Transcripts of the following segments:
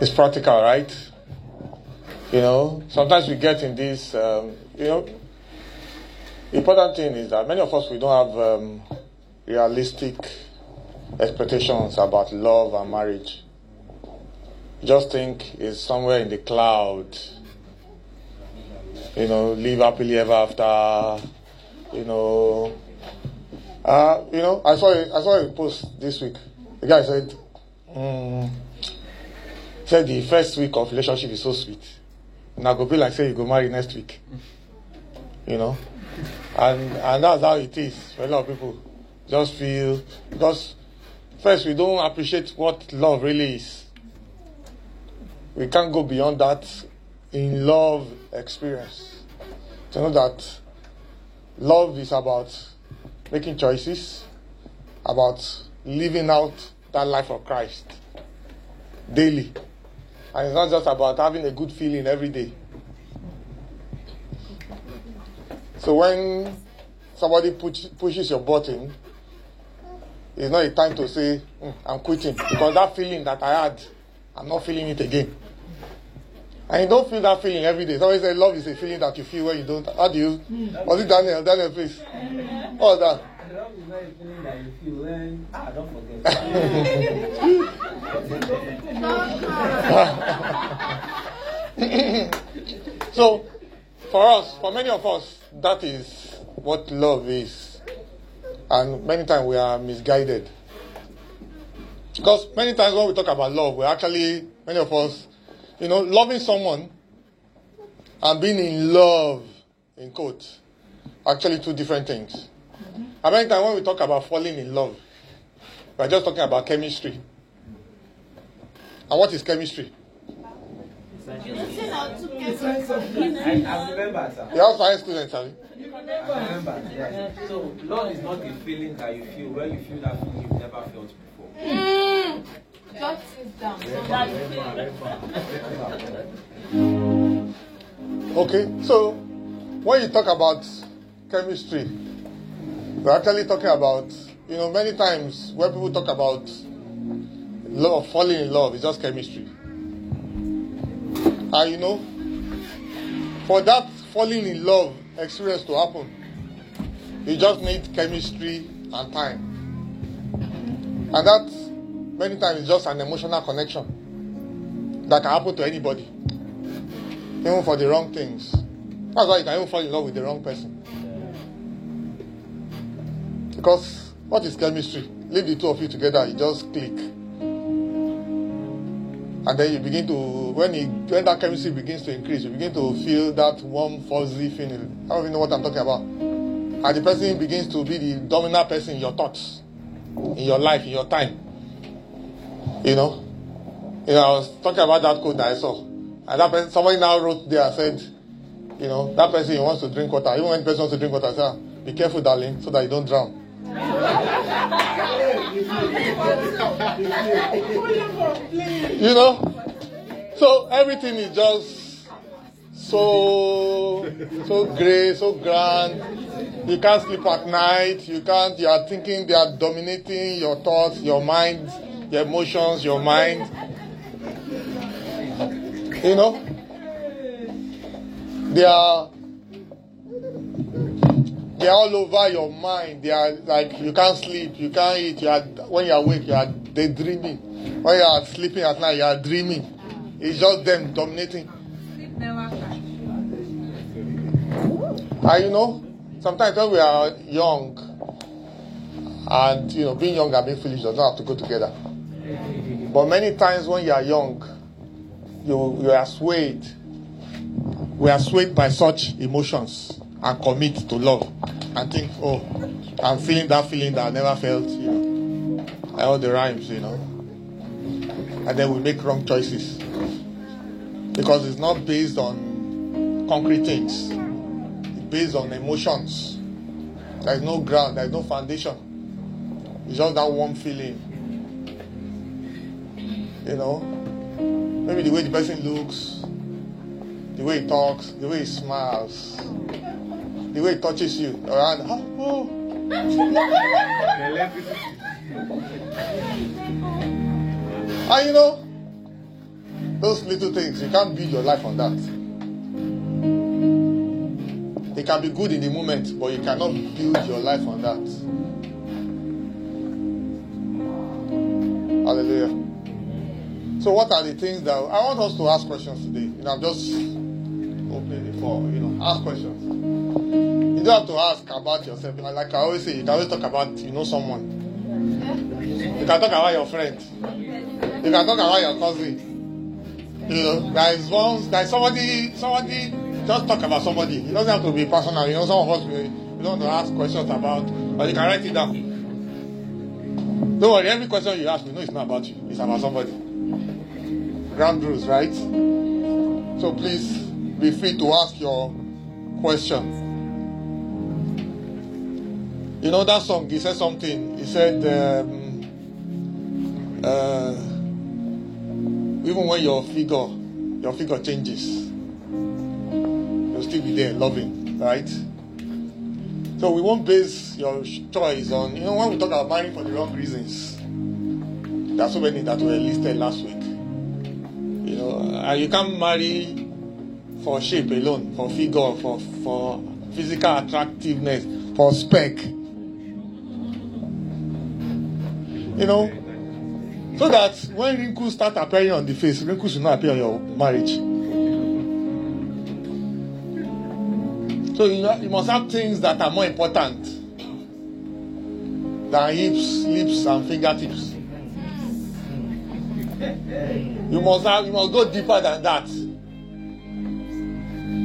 It's practical, right? You know, sometimes we get in this, um, you know, important thing is that many of us, we don't have um, realistic expectations about love and marriage. Just think it's somewhere in the cloud. You know, live happily ever after. You know, uh, you know, I saw a, I saw a post this week. The guy said, mm, said the first week of relationship is so sweet. Now go be like say you go marry next week. You know, and and that's how it is for a lot of people. Just feel because first we don't appreciate what love really is. We can't go beyond that in love experience to know that love is about making choices, about living out that life of Christ daily. And it's not just about having a good feeling every day. So when somebody push, pushes your button, it's not a time to say, mm, I'm quitting. Because that feeling that I had, I'm not feeling it again. And you don't feel that feeling every day. Somebody say love is a feeling that you feel when you don't. How do you? Was it Daniel? Daniel, please. What was that? So, for us, for many of us, that is what love is. And many times we are misguided. Because many times when we talk about love, we're actually, many of us, you know, loving someone and being in love, in quotes, actually two different things. And many times when we talk about falling in love, we're just talking about chemistry. And what is chemistry? I, I remember, sir. You are science students, have you? I remember, yeah. So, love is not a feeling that you feel. When you feel that feeling, you've never felt before. Mm. Sit down. okay, so when you talk about chemistry, we're actually talking about, you know, many times when people talk about love, falling in love, it's just chemistry. And you know, for that falling in love experience to happen, you just need chemistry and time. And that many times it's just an emotional connection that can happen to anybody, even for the wrong things. That's why you can even fall in love with the wrong person. Because what is chemistry? Leave the two of you together, you just click. And then you begin to when it when that chemistry begins to increase you begin to feel that warm fuzzy feeling. I don't even know what i'm talking about. And the person begins to be the dominant person in your thoughts in your life in your time. You know? You know i was talking about that quote that i saw. And that person somebody now wrote there and said you know that person wants to drink water. Even when the person wants to drink water say ah, be careful darling so that you don't drown you know? So everything is just so so great, so grand. You can't sleep at night. You can't. You are thinking. They are dominating your thoughts, your mind, your emotions, your mind. You know. They are they're all over your mind. They are like you can't sleep, you can't eat. You are when you are awake, you are daydreaming. When you are sleeping at night, you are dreaming. It's just them dominating. And ah, you know, sometimes when we are young, and you know, being young and being foolish does not have to go together. But many times when you are young, you you are swayed. We are swayed by such emotions and commit to love and think, oh, I'm feeling that feeling that I never felt, you know. All the rhymes, you know. And then we make wrong choices. Because it's not based on concrete things. It's based on emotions. There's no ground, there's no foundation. It's just that warm feeling. You know? Maybe the way the person looks, the way he talks, the way he smiles the way he touches you around. Oh, ah, and you know, Those little things, you can't build your life on that. They can be good in the moment, but you cannot build your life on that. Hallelujah. So, what are the things that I want us to ask questions today? You know, I'm just opening it for you know, ask questions. You don't have to ask about yourself. Like I always say, you can always talk about you know someone. You can talk about your friend. You can talk about your cousin. You know, there is one, there is somebody, somebody. Just talk about somebody. It doesn't have to be personal. You know, some of us we, we don't want to ask questions about, but you can write it down. Don't worry, every question you ask, me, no, it's not about you. It's about somebody. Ground rules, right? So please be free to ask your question. You know that song? He said something. He said, um, uh, even when your figure, your figure changes, you'll still be there, loving, right? So we won't base your choice on, you know, when we talk about marrying for the wrong reasons. There are so many that were listed last week. You know, you can't marry for shape alone, for figure, for for physical attractiveness, for spec. You know, so that when wrinkles start appearing on the face, wrinkles will not appear on your marriage. So you, know, you must have things that are more important than hips, lips, and fingertips. You must have, you must go deeper than that.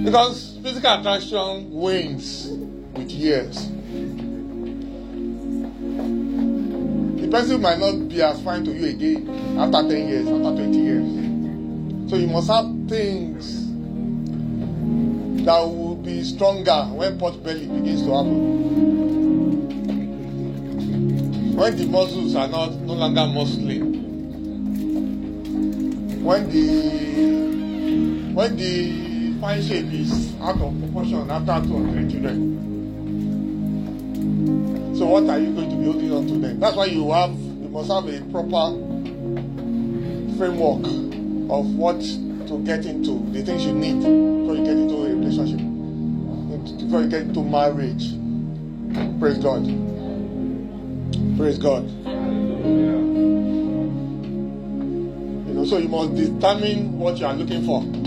Because physical attraction wanes with years. The person might not be as fine to you again after 10 years, after 20 years. So you must have things that will be stronger when pot belly begins to happen. When the muscles are not no longer muscling. When the when the fine shape is out of proportion after two or three children. So what are you going to be holding on to then? That's why you have you must have a proper framework of what to get into, the things you need before you get into a relationship, before you get into marriage. Praise God. Praise God. You know, so you must determine what you are looking for.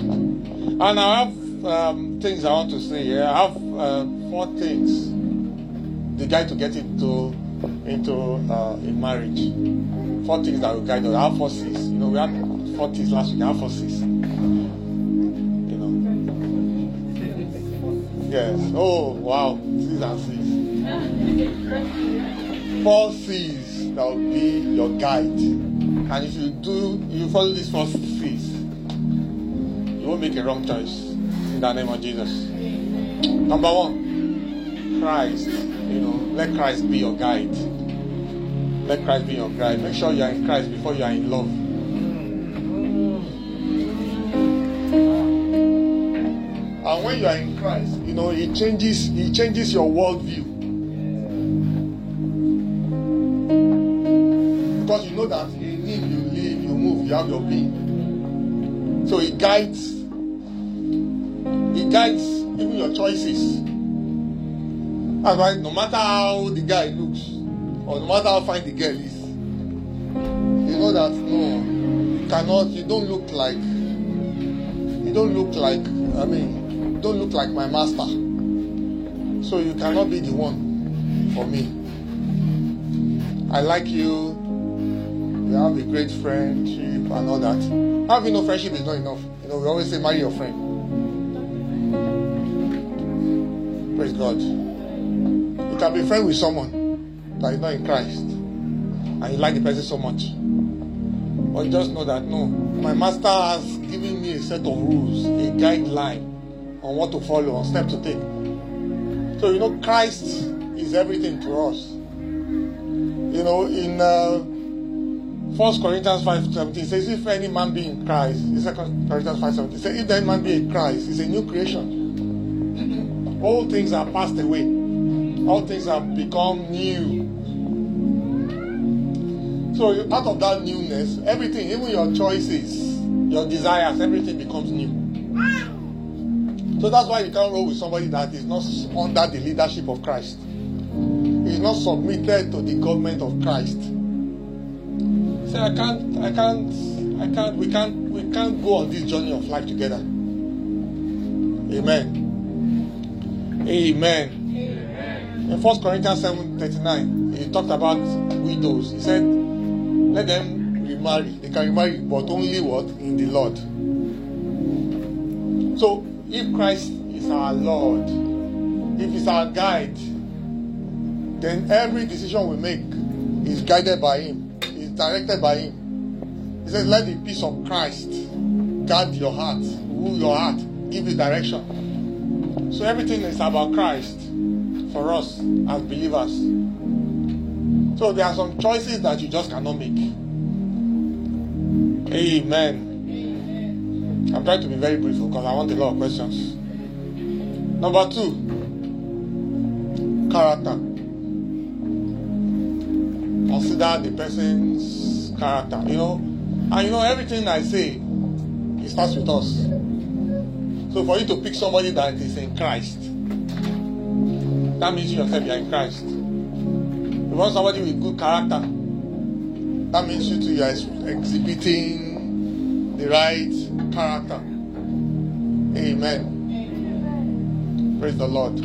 And I have um, things I want to say here. I have uh, four things the guide to get into into uh, a marriage. Four things that will guide us. I have four C's. You know, we had four T's last week. I have four C's. You know. Yes. Oh wow. C's and C's. Four C's that will be your guide. And if you do, you follow these four C's, won't make a wrong choice. In the name of Jesus. Number one, Christ. You know, let Christ be your guide. Let Christ be your guide. Make sure you are in Christ before you are in love. And when you are in Christ, you know, it changes, it changes your worldview. Because you know that in Him you live, you move, you have your being. So it guides, guides even your choices. That's why no matter how the guy looks, or no matter how fine the girl is, you know that no, you cannot, you don't look like, you don't look like, I mean, don't look like my master. So you cannot be the one for me. I like you, we have a great friendship and all that. Having no friendship is not enough. You know, we always say marry your friend. Praise God. You can be friends with someone that is not in Christ and you like the person so much. But just know that no, my master has given me a set of rules, a guideline on what to follow, on steps to take. So you know, Christ is everything to us. You know, in uh, 1 Corinthians 5 17 says, If any man be in Christ, in 2 Corinthians 5 17 says, If any man be in Christ, is a new creation. All things are passed away all things have become new. So out of that newness, everything, even your choices, your desires, everything becomes new. So that's why you can't roll with somebody that is not under the leadership of Christ. Is not submitted to the government of Christ. Say, I can't, I can't, I can't, we can't, we can't go on this journey of life together. Amen. Amen. In 1 Corinthians 7 39, he talked about widows. He said, Let them remarry. They can remarry, but only what? In the Lord. So, if Christ is our Lord, if He's our guide, then every decision we make is guided by Him, is directed by Him. He says, Let the peace of Christ guard your heart, rule your heart, give you direction. So, everything is about Christ for us as believers. So there are some choices that you just cannot make. Amen. I'm trying to be very brief because I want a lot of questions. Number two, character. Consider the person's character. You know, and you know everything I say, it starts with us. So for you to pick somebody that is in Christ, that means you yourself you are in Christ. You want somebody with good character. That means you too are exhibiting the right character. Amen. Praise the Lord. You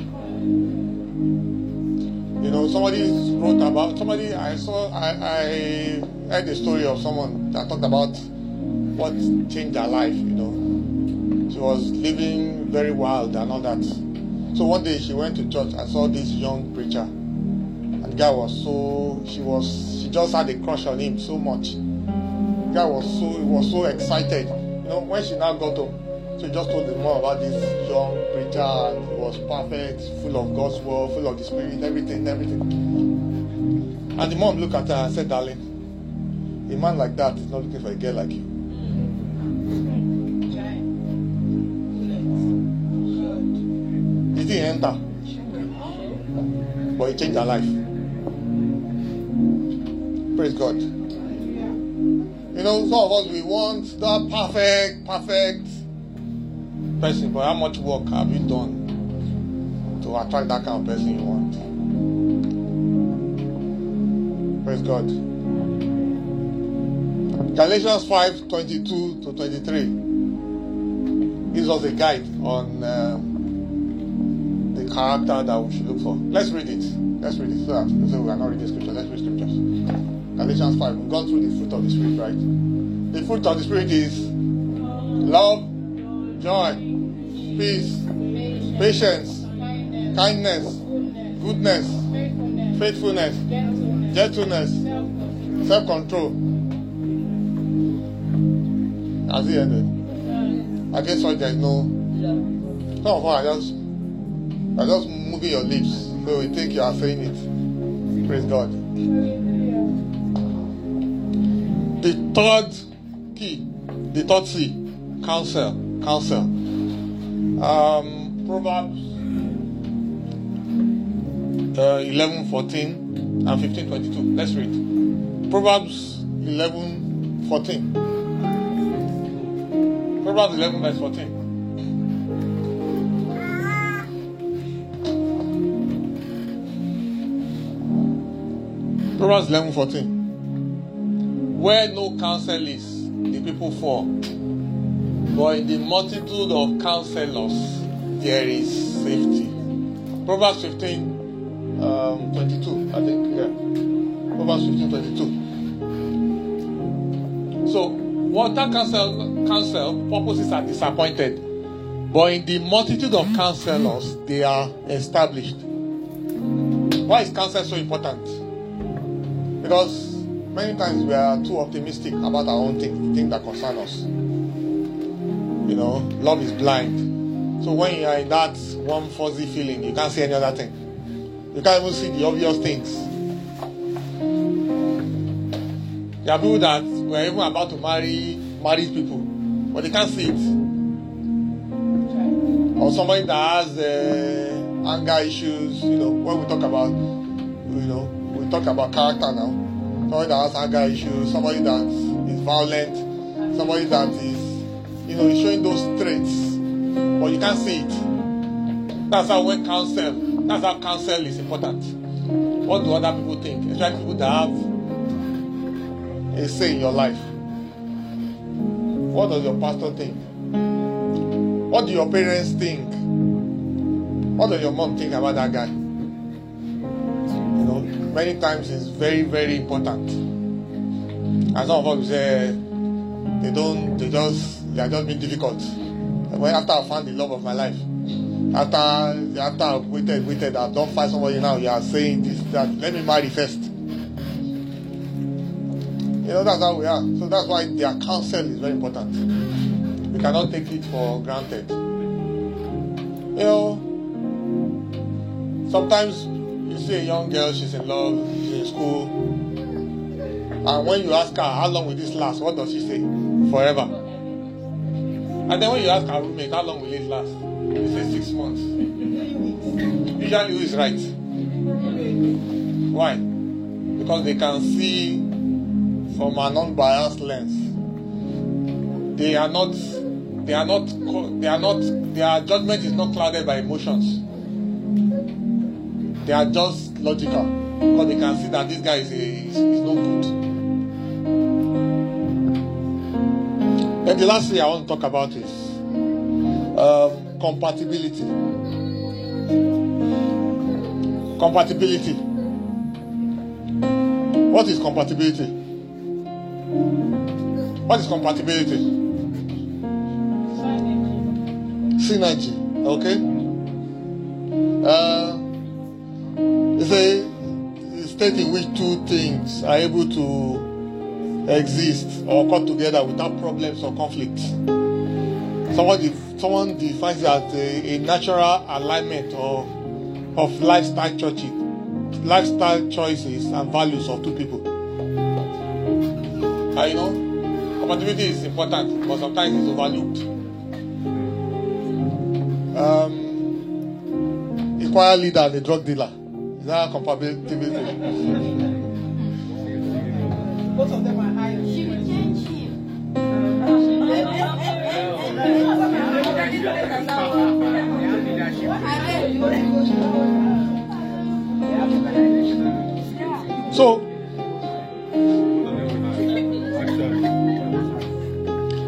know, somebody wrote about somebody I saw I, I heard the story of someone that talked about what changed their life, you know. She was living very wild and all that so one day she went to church and saw this young preacher. And guy was so she was she just had a crush on him so much. The guy was so he was so excited. You know, when she now got home, so he just told the mom about this young preacher and he was perfect, full of God's word, full of the spirit, everything, everything. And the mom looked at her and said, Darling, a man like that is not looking for a girl like you. Didn't enter. But it changed her life. Praise God. You know, some of us we want that perfect, perfect person, but how much work have you done to attract that kind of person you want? Praise God. Galatians 5 22 to 23 gives us a guide on. Um, character that we should look for. Let's read it. Let's read it. So, that, so we are not reading scripture. Let's read scriptures. Galatians 5. We've gone through the fruit of the Spirit, right? The fruit of the Spirit is love, joy, peace, patience, kindness, goodness, faithfulness, gentleness, self control. Has he ended? I guess what there is no. Some of us are just you're just moving your lips, so we think you are saying it. Praise God. The third key, the third C, counsel, counsel. Um, Proverbs uh, 11, 14 and 15, 22. Let's read. Proverbs 11, 14. Proverbs 11, verse 14. Proverbs 11 14. Where no counsel is, the people fall. But in the multitude of counselors, there is safety. Proverbs 15 um, 22, I think, yeah. Proverbs 15 22. So, water counsel, counsel purposes are disappointed. But in the multitude of counselors, they are established. Why is counsel so important? Because many times we are too optimistic about our own things, things that concern us. You know, love is blind. So when you are in that warm, fuzzy feeling, you can't see any other thing. You can't even see the obvious things. There are people that were even about to marry married people, but they can't see it. Or somebody that has uh, anger issues. You know, when we talk about, you know, we talk about character now somebody that has anger issues, somebody that is violent, somebody that is, you know, showing those traits, but you can't see it. That's how when counsel, that's how counsel is important. What do other people think? Especially people that have a say in your life. What does your pastor think? What do your parents think? What does your mom think about that guy? Many times it's very, very important. And some of us say they don't, they just, they are just being difficult. When after I found the love of my life, after after I've waited, waited, I've don't find somebody now. You are saying this, that. Let me marry first. You know that's how we are. So that's why their counsel is very important. We cannot take it for granted. You know, sometimes you see a young girl, she's in love, she's in school, and when you ask her how long will this last, what does she say? Forever. And then when you ask her roommate how long will it last, they say six months. Usually, who is right? Why? Because they can see from an unbiased lens. They are not. They are not. They are not. Their judgment is not clouded by emotions. They are just logical because they can see that this guy is, a, is, is no good. And the last thing I want to talk about is um, compatibility. Compatibility. What is compatibility? What is compatibility? Synergy. Okay. Uh, it's a state in which two things are able to exist or come together without problems or conflicts. Someone, someone defines as a, a natural alignment of, of lifestyle choices, lifestyle choices and values of two people. Uh, you know, compatibility is important, but sometimes it's overlooked. Um, equal leader and a drug dealer. Is that compatibility? Both of them are high. She will change him. So,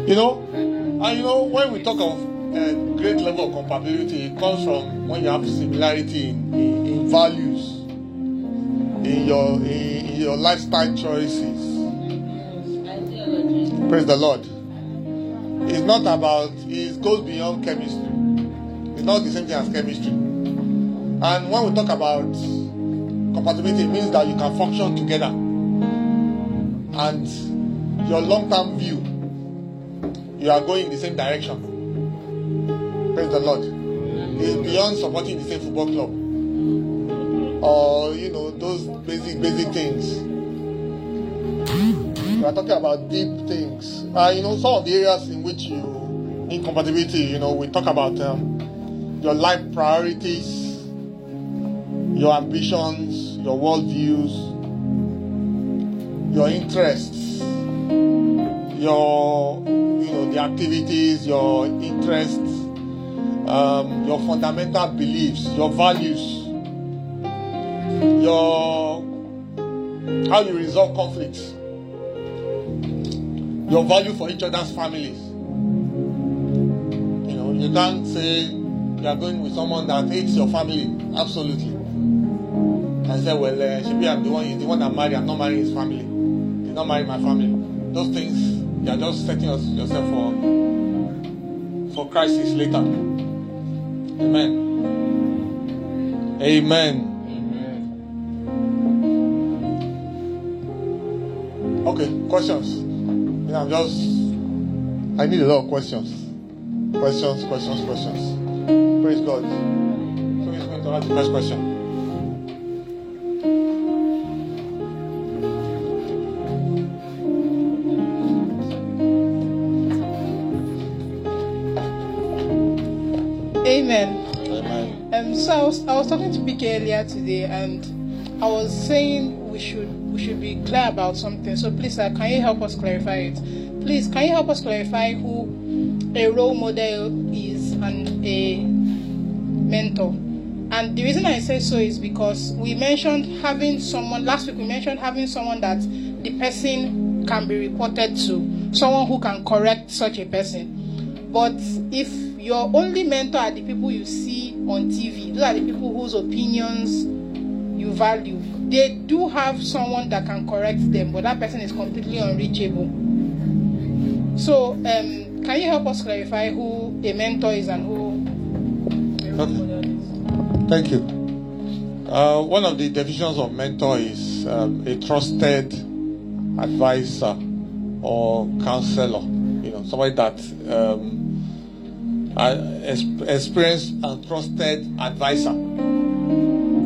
you know, and you know, when we talk of uh, great level of compatibility, it comes from when you have similarity in, in, in values, in your in, in your lifestyle choices. Praise the Lord. It's not about it goes beyond chemistry. It's not the same thing as chemistry. And when we talk about compatibility, it means that you can function together. And your long-term view, you are going in the same direction. Praise the Lord. It's beyond supporting the same football club. Or, you know, those basic, basic things. We are talking about deep things. Uh, you know, some of the areas in which you incompatibility, you know, we talk about um, your life priorities, your ambitions, your worldviews, your interests, your, you know, the activities, your interests, um, your fundamental beliefs, your values, your how you resolve conflicts your value for each other's families. You know, you can't say you are going with someone that hates your family. Absolutely. And say, well, uh, Shibi, I'm the one, he's the one that married, I'm not marrying his family. He's not marrying my family. Those things, you are just setting yourself for, for crisis later. Amen. Amen. Okay, questions. You know, I'm just, I need a lot of questions. Questions, questions, questions. Praise God. So he's going to ask the first question. Amen. Amen. Um, so I was, I was talking to PK earlier today, and I was saying we should we should be clear about something. So please, sir, can you help us clarify it? please, can you help us clarify who a role model is and a mentor? And the reason I say so is because we mentioned having someone, last week we mentioned having someone that the person can be reported to, someone who can correct such a person. But if your only mentor are the people you see on TV, those are the people whose opinions you value, they do have someone that can correct them, but that person is completely unreachable. So, um, can you help us clarify who a mentor is and who Okay. Thank you. Uh, one of the definitions of mentor is um, a trusted advisor or counselor. You know, somebody that um, uh, experienced and trusted advisor.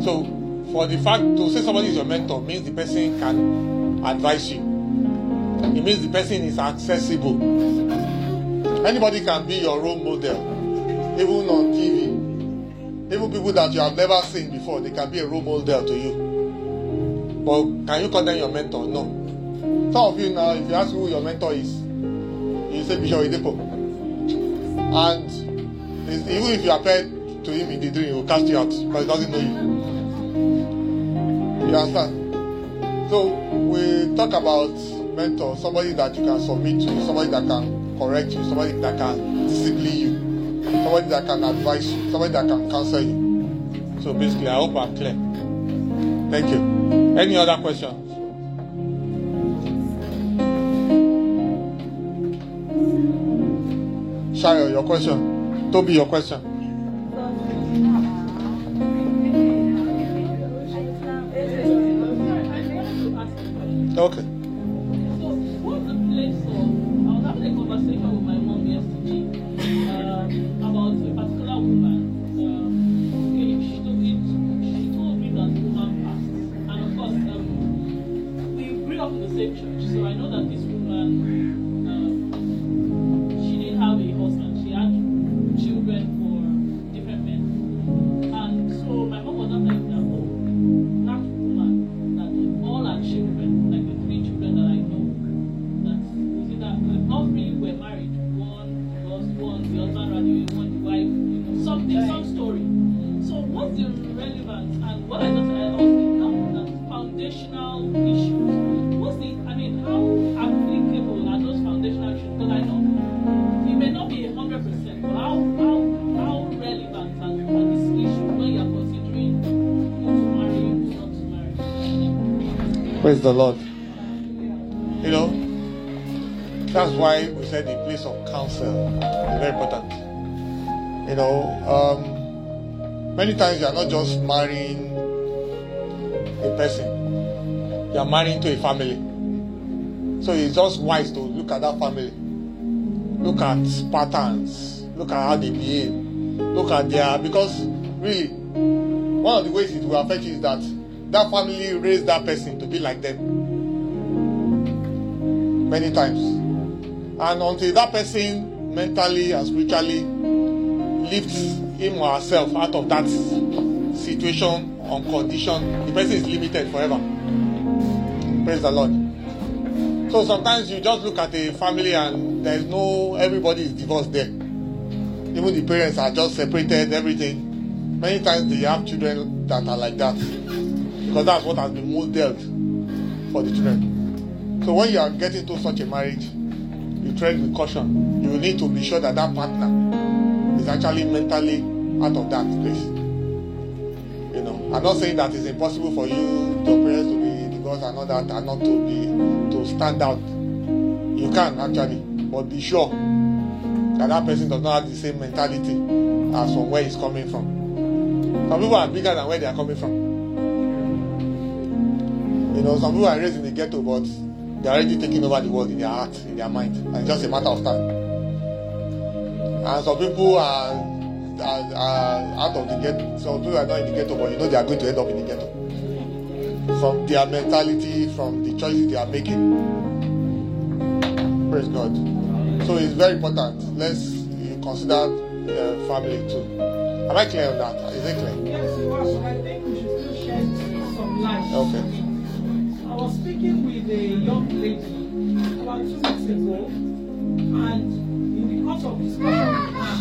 So, for the fact to say somebody is your mentor means the person can advise you. It means the person is accessible. Anybody can be your role model, even on TV. Even people that you have never seen before, they can be a role model to you. But can you call them your mentor? No. Some of you now, if you ask who your mentor is, you say Bishop Oyedepo. And even if you appear to him in the dream, he will cast you out because he doesn't know you. You understand? So we talk about mentor, somebody that you can submit to, somebody that can correct you, somebody that can discipline you, somebody that can advise you, somebody that can counsel you. So basically, I hope I'm clear. Thank you. Any other questions? Shayo, your question. Toby, your question. Okay. Praise the Lord. You know, that's why we said the place of counsel is very important. You know, um, many times you are not just marrying a person, you are marrying to a family. So it's just wise to look at that family, look at patterns, look at how they behave, look at their because really one of the ways it will affect you is that that family raised that person to be like them. Many times. And until that person mentally and spiritually lifts him or herself out of that situation or condition the person is limited forever. Praise the lord. So sometimes you just look at a family and there is no everybody is divorced there. Even the parents are just separated everything. Many times they have children that are like that because that's what has been modeled for the children. So when you are getting to such a marriage you tread with caution. You need to be sure that that partner is actually mentally out of that place. You know i'm not saying that it's impossible for you your parents to be divorced and all that and not to be to stand out. You can actually but be sure that that person does not have the same mentality as from where he's coming from. Some people are bigger than where they are coming from you know some people are raised in the ghetto but they are already taking over the world in their heart in their mind. And it's just a matter of time. And some people are are, are out of the ghetto. Some people are not in the ghetto but you know they are going to end up in the ghetto. From their mentality from the choices they are making. Praise god. So it's very important. Let's you consider uh, family too. Am i clear on that? Is it clear? Yes, well, I think we should still shed some light. Okay. Was speaking with a young lady about two weeks ago And in the course of discussion with her,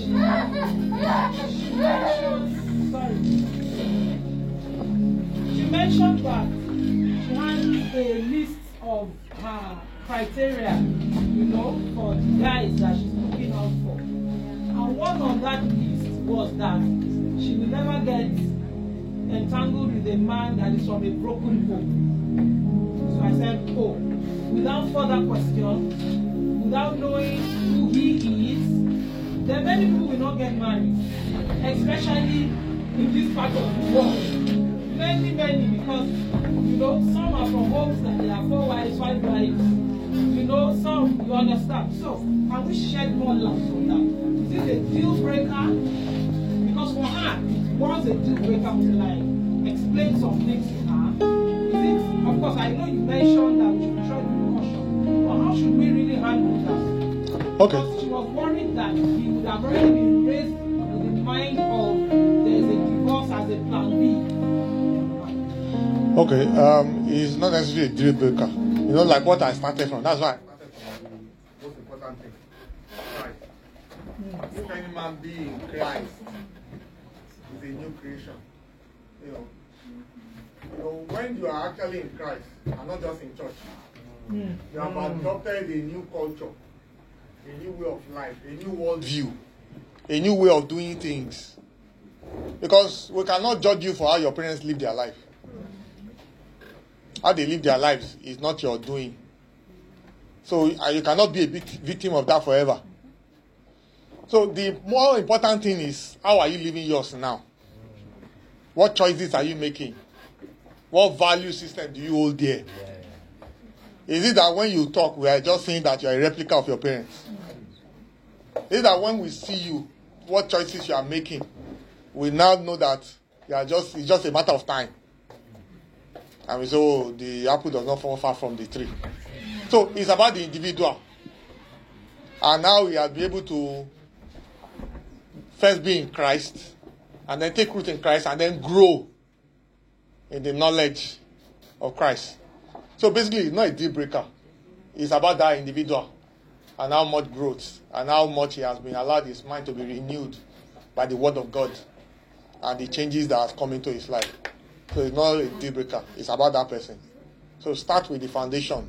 she mentioned, sorry, she mentioned that she had a list of her criteria, you know, for the guys that she's looking out for. And one on that list was that she will never get entangled with a man that is from a broken home. So I said, oh, without further question, without knowing who he is, then many people will not get married, especially in this part of the world. Many, many, because, you know, some are from homes that they are four wives, five wives. You know, some, you understand. So, can we shed more light on that? Is it a deal breaker? Because for her, it was a deal breaker to like explain some things to her. Is it, of course, I know you mentioned that we should try with caution, but how should we really handle that? Okay. Because she was worried that he would have already been raised with the mind of there's a divorce as a plan B. Okay, um, it's not necessarily a deal breaker. You know, like what I started from. That's why. I started from the most important thing. Christ. If any man be in Christ, is a new creation. You know, you know, when you are actually in Christ and not just in church, mm. you have mm. adopted a new culture, a new way of life, a new worldview, a new way of doing things. Because we cannot judge you for how your parents live their life. How they live their lives is not your doing. So you cannot be a vic- victim of that forever. So the more important thing is how are you living yours now? What choices are you making? What value system do you hold there? Is it that when you talk, we are just saying that you are a replica of your parents? Is it that when we see you, what choices you are making, we now know that you are just it's just a matter of time. And we say, oh, the apple does not fall far from the tree. So it's about the individual. And now we been able to first be in Christ, and then take root in Christ, and then grow in the knowledge of Christ. So basically, it's not a deal breaker. It's about that individual and how much growth and how much he has been allowed his mind to be renewed by the word of God and the changes that has come into his life. So it's not a deal breaker. It's about that person. So start with the foundation.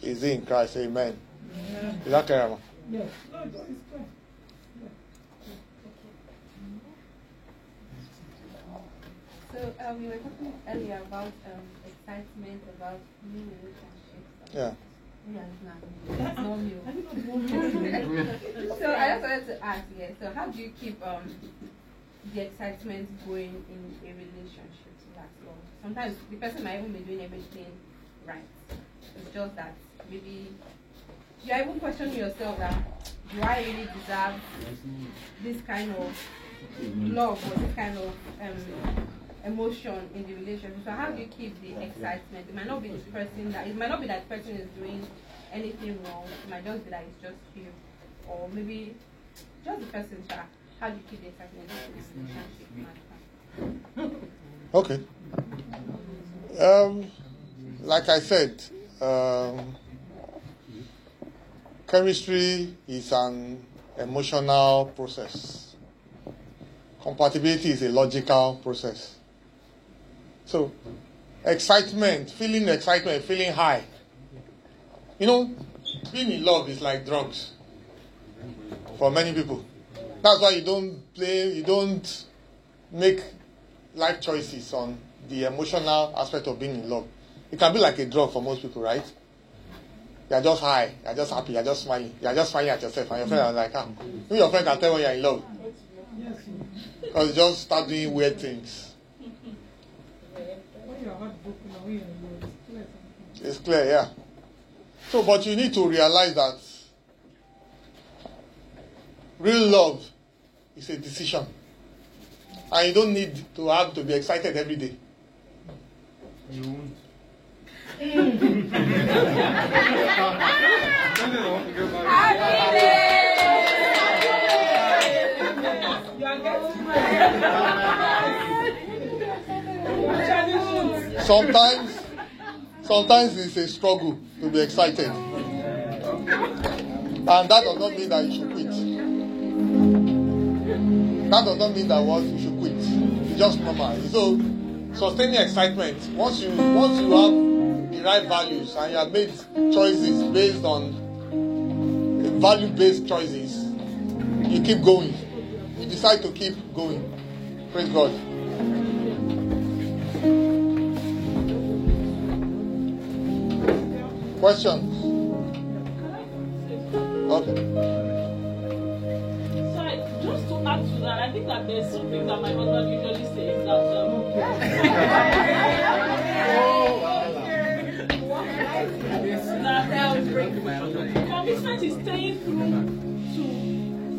Is in Christ. Amen. Is that clear? Yes. No, it's it's clear. So uh, we were talking earlier about um, excitement about new relationships. Yeah. Yeah, it's not, it's not new. so I just wanted to ask, yeah. So how do you keep um, the excitement going in a relationship to last long? Sometimes the person might even be doing everything right. It's just that maybe you're even questioning yourself that do I really deserve this kind of love or this kind of um, emotion in the relationship. So how do you keep the excitement? It might not be the person that it might not be that person is doing anything wrong. It might just be that it's just you, or maybe just the person. Sha. How do you keep the excitement in the relationship? Okay. Um, like I said, um, chemistry is an emotional process. Compatibility is a logical process. So, excitement, feeling excitement, feeling high. You know, being in love is like drugs for many people. That's why you don't play, you don't make life choices on the emotional aspect of being in love. It can be like a drug for most people, right? You're just high, you're just happy, you're just smiling, you're just smiling at yourself, and your friend are like, ah, your friend can tell when you're in love? Because you just start doing weird things. It's clear yeah. So, but you need to realize that real love is a decision. And you don't need to have to be excited every day. You Sometimes, sometimes it's a struggle to be excited. And that does not mean that you should quit. That does not mean that once you should quit. It's just normal. So sustaining excitement. Once you once you have the right values and you have made choices based on value based choices, you keep going. You decide to keep going. Praise God. Questions? Okay. Sorry, just to add to that, I think that there's something that my husband usually says that um, that um, commitment is staying through to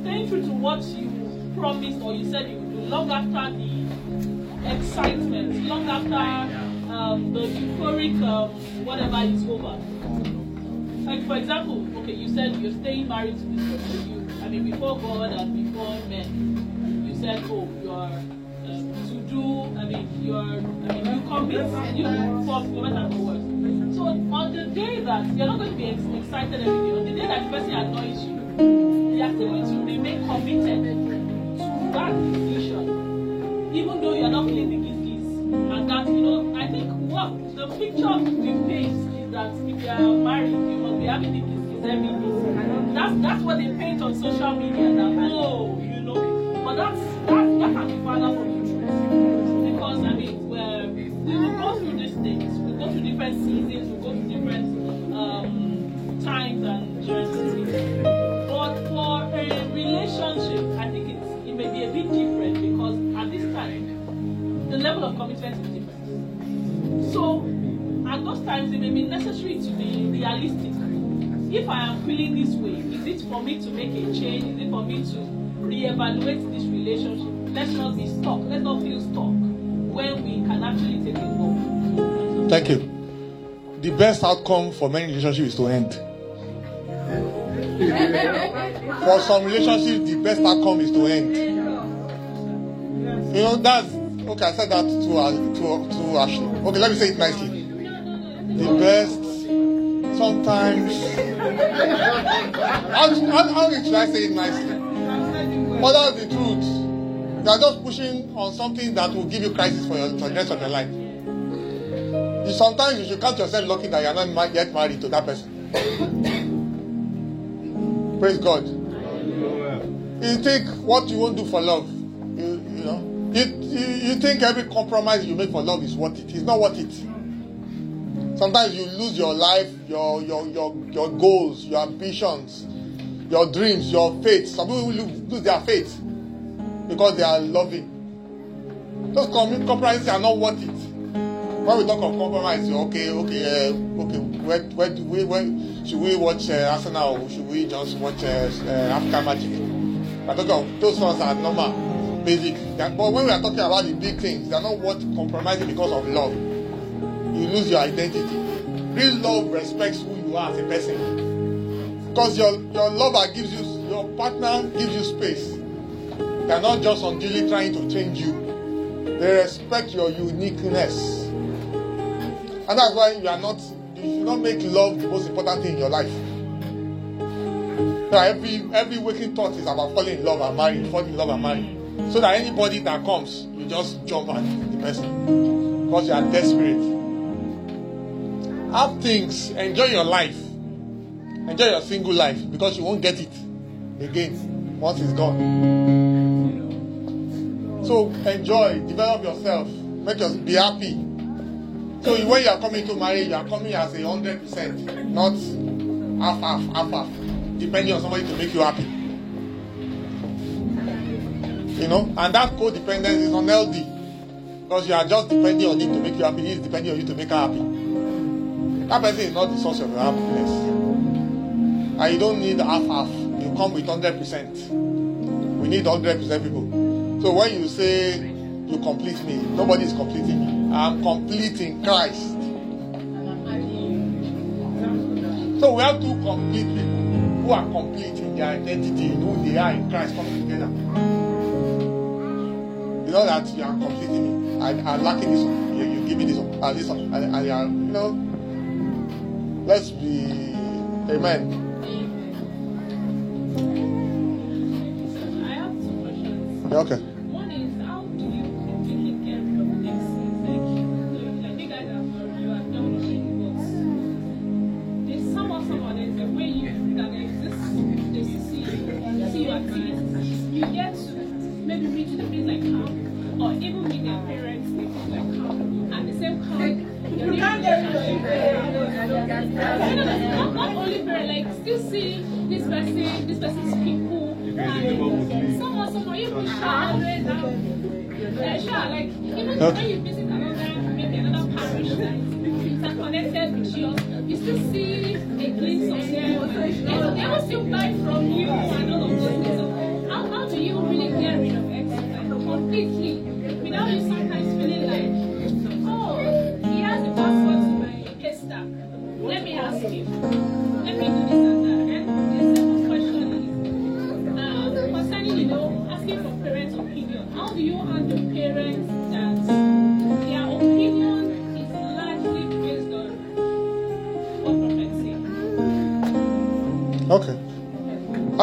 staying true to what you promised or you said you would do long after the excitement, long after um, the euphoric um, whatever is over. Like for example, okay, you said you're staying married to this person. You, I mean, before God and before men, you said, oh, you are um, to do. I mean, you are. I mean, you commit. You for better for worse. So on the day that you're not going to be ex- excited day, on the day that the person annoys you, you are still going to remain committed to that decision, even though you are not feeling the. And that you know, I think what the picture we paint is that if you are married, you must be having the gizgiz every day. That's that's what they paint on social media. That oh, you know, but that's that that can be farther from the truth. Because I mean, we're, we will go through these things. We go through different seasons. We go through different um, times and level of commitment is different. So, at those times, it may be necessary to be realistic. If I am feeling this way, is it for me to make a change? Is it for me to reevaluate this relationship? Let's not be stuck. Let's not feel stuck when we can actually take a move. Thank you. The best outcome for many relationships is to end. For some relationships, the best outcome is to end. You know, that's okay. I said that to uh, to to Ashley. Okay, let me say it nicely. The best, sometimes. How, how, how should I say it nicely? But that's the truth. Are just pushing on something that will give you crisis for, your, for the rest of your life. You, sometimes you should count yourself lucky that you are not yet married to that person. Praise God. You think what you won't do for love, you you, think every compromise you make for love is worth it. It's not worth it. Sometimes you lose your life, your your your your goals, your ambitions, your dreams, your faith. Some people lose, their faith because they are loving. Those com- compromises are not worth it. When we talk of compromise, okay, okay, uh, okay, where, where do we, where should we watch uh, Arsenal or should we just watch uh, uh, African Magic? Of those ones are normal, basic. Are- But when we are talking about the big things, they are not worth compromising because of love. You lose your identity. Real love respects who you are as a person. Because your, your lover gives you, your partner gives you space. They are not just unduly trying to change you. They respect your uniqueness. And that's why you are not, you should not make love the most important thing in your life. So every every waking thought is about falling in love and marrying, falling in love and marrying. So that anybody that comes, you just jump at the person. Because you are desperate. Have things, enjoy your life. Enjoy your single life because you won't get it again once it's gone. So enjoy, develop yourself, make yourself be happy. So when you are coming to marriage, you are coming as a hundred percent, not half half half half, depending on somebody to make you happy. You know, and that codependence is unhealthy because you are just depending on him to make you happy. He is depending on you to make her happy. That person is not the source of your happiness, and you don't need half half. You come with hundred percent. We need hundred percent people. So when you say you complete me, nobody is completing me. I'm complete in Christ. So we have two complete people who are complete in their identity, in who they are in Christ coming together know that you are completing me. I am lacking this one. You, you give me this one. And this one. And, and you are, you know, let's be, amen. Okay.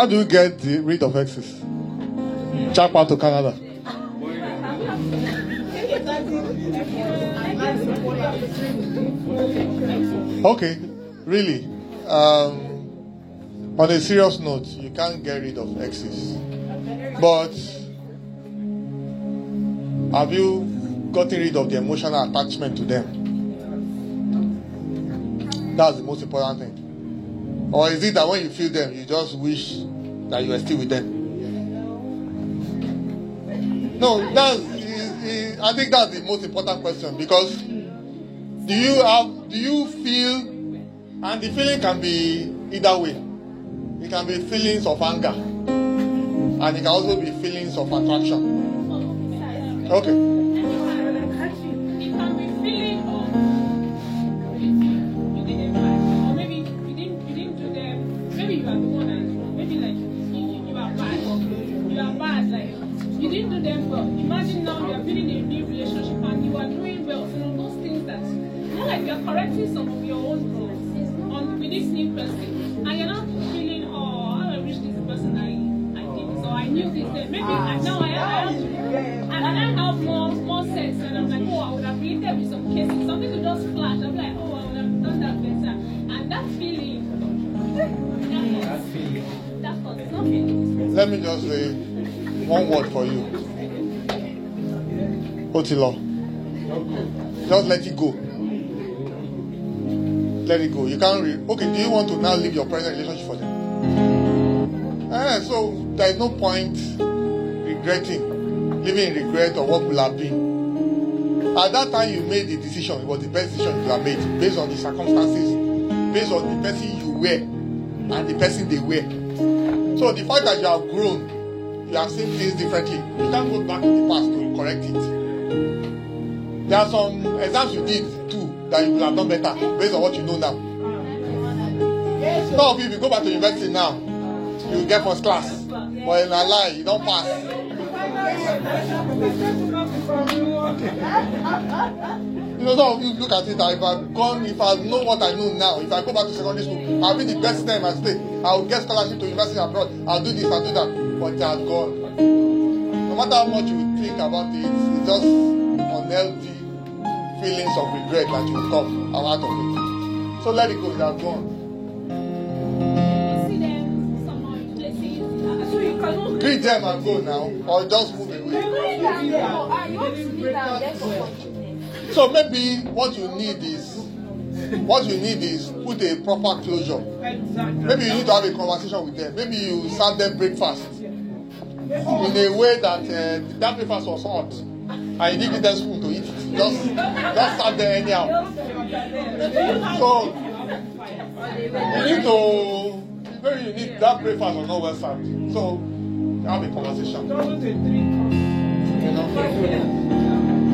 How do you get rid of exes? Chap out to Canada. Okay, really. Um, on a serious note, you can't get rid of exes. But have you gotten rid of the emotional attachment to them? That's the most important thing. Or is it that when you feel them, you just wish that you were still with them? No, that's. I think that's the most important question because do you have, do you feel, and the feeling can be either way. It can be feelings of anger, and it can also be feelings of attraction. Okay. Otilo. Just let it go. Let it go. You can't okay, do you want to now leave your present relationship for them? Eh, so there is no point regretting, living in regret of what will have been. At that time you made the decision, it was the best decision you have made based on the circumstances, based on the person you were and the person they were. So the fact that you have grown, you have seen things differently. You can't go back to the past to correct it. There are some exams you did too that you would have done better based on what you know now. Some of you, if you go back to university now, you get first class. But in a lie, you don't pass. You know, some of you look at it that if I've gone, if I know what I know now, if I go back to secondary school, I'll be the best student in my state. I'll get scholarship to university abroad. I'll do this, I'll do that. But it has gone. Matter how much you think about it, it's just unhealthy feelings of regret that you come out of it. So let it go, it has gone. You see them somehow in places. So you cannot Greet them and go now, or just move away. So maybe what you need is what you need is put a proper closure. Maybe you need to have a conversation with them. Maybe you serve them breakfast in a way that uh, that breakfast was hot I didn't give them spoon to eat it. Just just serve them anyhow. So you need to maybe you need that breakfast was not well served. So have a conversation. You know?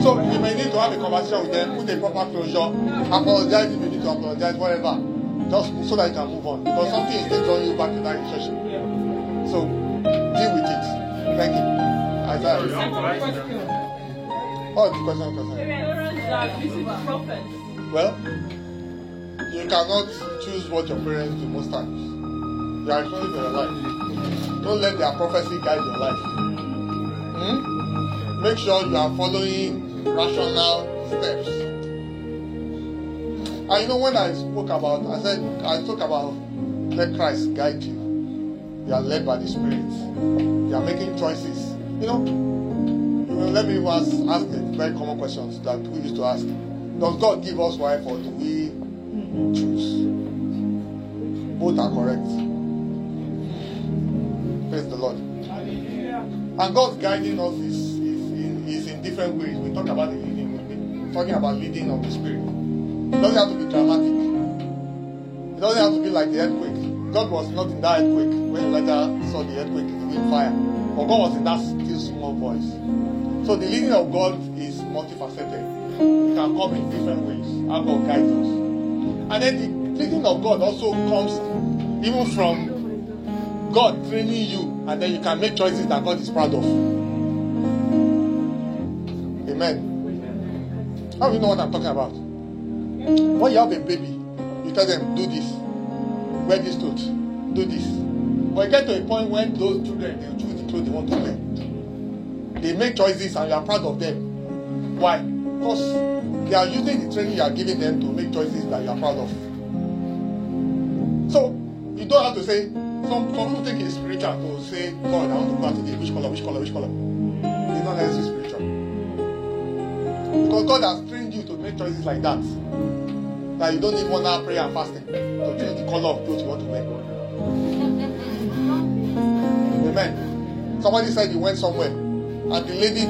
So you may need to have a conversation with them, put a proper closure, apologize if you need to apologize, whatever. Just so that you can move on. Because something is still drawing you back to that relationship. So deal with it. Thank you. Isaiah. Question. The question that. Well, you cannot choose what your parents do most times. You are responsible for your life. Don't let their prophecy guide your life. Hmm? Make sure you are following rational steps. And you know, when I spoke about, I said, I talk about let Christ guide you. You are led by the Spirit. You are making choices. You know, you know let me ask, ask a very common question that we used to ask. Does God give us wife or do we choose? Both are correct. Praise the Lord. And God's guiding us is, is, in, is in different ways. We talk about the leading, talking about leading of the Spirit. It doesn't have to be dramatic. It doesn't have to be like the earthquake. God was not in that earthquake when Elijah saw the earthquake in fire. But God was in that still small voice. So the leading of God is multifaceted. It can come in different ways. How God guides us. And then the leading of God also comes even from God training you, and then you can make choices that God is proud of. Amen. How do you know what I'm talking about? When you have a baby, you tell them, do this, wear this clothes, do this. But you get to a point when those children they choose the clothes they want to wear. They make choices and you are proud of them. Why? Because they are using the training you are giving them to make choices that you are proud of. So you don't have to say some some people think it's spiritual to say, God, I want to go out today, which color, which color, which color. It's not necessarily spiritual. Because God has trained you to make choices like that. That you don't need one hour prayer and fasting to choose the color of clothes you want to wear. Amen. Somebody said he went somewhere and the lady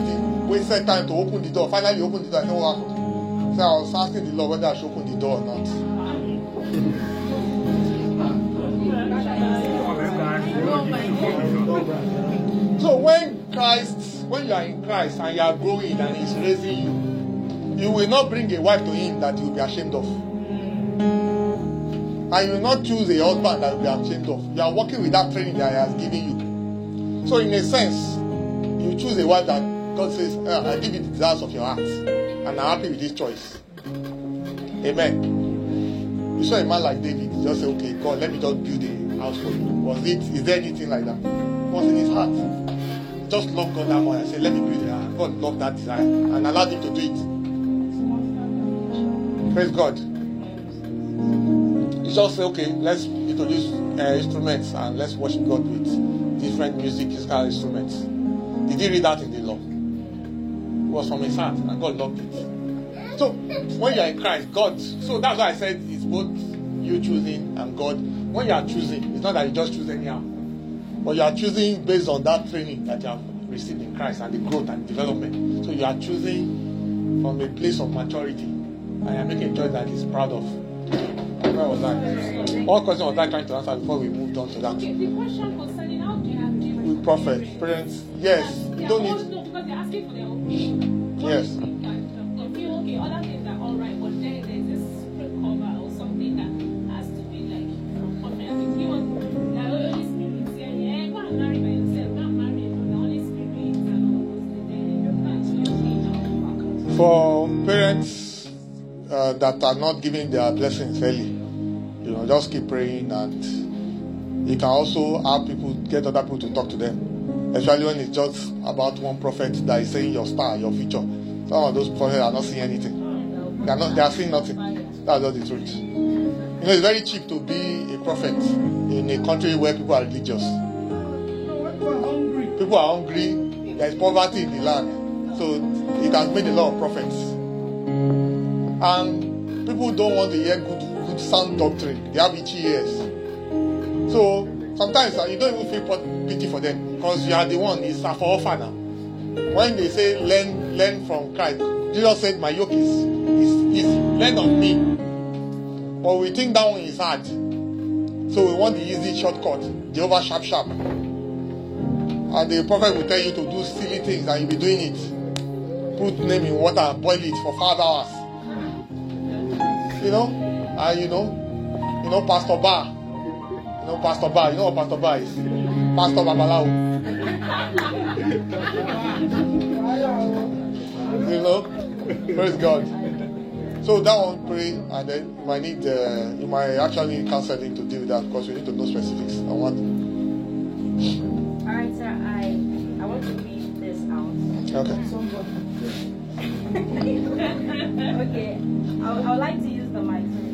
wasted time to open the door. Finally, he opened the door. I said, What happened? So I was asking the Lord whether I should open the door or not. So when Christ, when you are in Christ and you are growing and He's raising you, you will not bring a wife to Him that you will be ashamed of. And you will not choose a husband that will be ashamed of. You are working with that training that He has given you. So in a sense, you choose a wife that God says, "Ah, I give you the desires of your heart. And I'm happy with this choice. Amen. You saw a man like David, just say, okay, God, let me just build a house for you. Was it, is there anything like that? It was in his heart. Just loved God that much and said, let me build house. God loved that desire and allowed him to do it. Praise God. Just say, okay, let's introduce uh, instruments and let's worship God with different music, musical instruments. Did he read that in the law? It was from his heart and God loved it. So when you are in Christ, God. So that's why I said it's both you choosing and God. When you are choosing, it's not that you just choose anyhow, but you are choosing based on that training that you have received in Christ and the growth and development. So you are choosing from a place of maturity, and you are making a choice that is proud of. Where was that? What question was I trying to answer before we moved on to that? The question concerning how do you have to With prophet, parents, yes, you don't need. No, because they're asking for their opinion. Yes. They feel okay, other things are alright, but then there's this spirit cover or something that has to be like from prophet. I think you want the Holy Spirit saying, yeah, go and marry by yourself, go and marry the Holy Spirit and all those things. Then you can't change our For parents uh, that are not giving their blessings early, just keep praying and you can also have people get other people to talk to them. Especially when it's just about one prophet that is saying your star, your future. Some of those prophets are not seeing anything. They are not they are seeing nothing. That's just the truth. You know, it's very cheap to be a prophet in a country where people are religious. People are hungry. There is poverty in the land. So it has made a lot of prophets. And people don't want to hear good, sound doctrine. They have itchy ears. So sometimes uh, you don't even feel pity for them because you are the one. It's a for orphan now. When they say learn, learn from Christ, Jesus said, "My yoke is is easy. Learn of me." But we think that one is hard. So we want the easy shortcut, Jehovah sharp sharp. And the prophet will tell you to do silly things and you'll be doing it. Put name in water and boil it for five hours. You know? And you know, you know, Pastor Bar. You know, Pastor Bar. You know what Pastor Bar is? Pastor Babalawo. you know? Praise God. So that one pray and then you might need uh, you might actually need counseling to deal with that because you need to know specifics. I want Alright, sir, I I want to read this out. Okay. okay, I would, I would like to use the mic.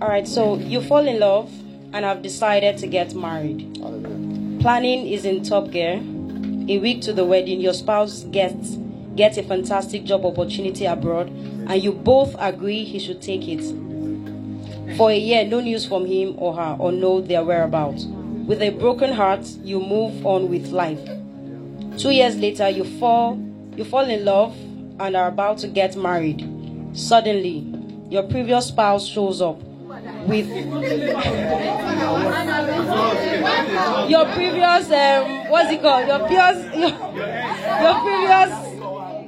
All right, so you fall in love and have decided to get married. Planning is in top gear. A week to the wedding, your spouse gets gets a fantastic job opportunity abroad, and you both agree he should take it. For a year, no news from him or her, or know their whereabouts. With a broken heart, you move on with life. Two years later, you fall you fall in love and are about to get married. Suddenly, your previous spouse shows up with your previous um, what's it called? Your previous your, your previous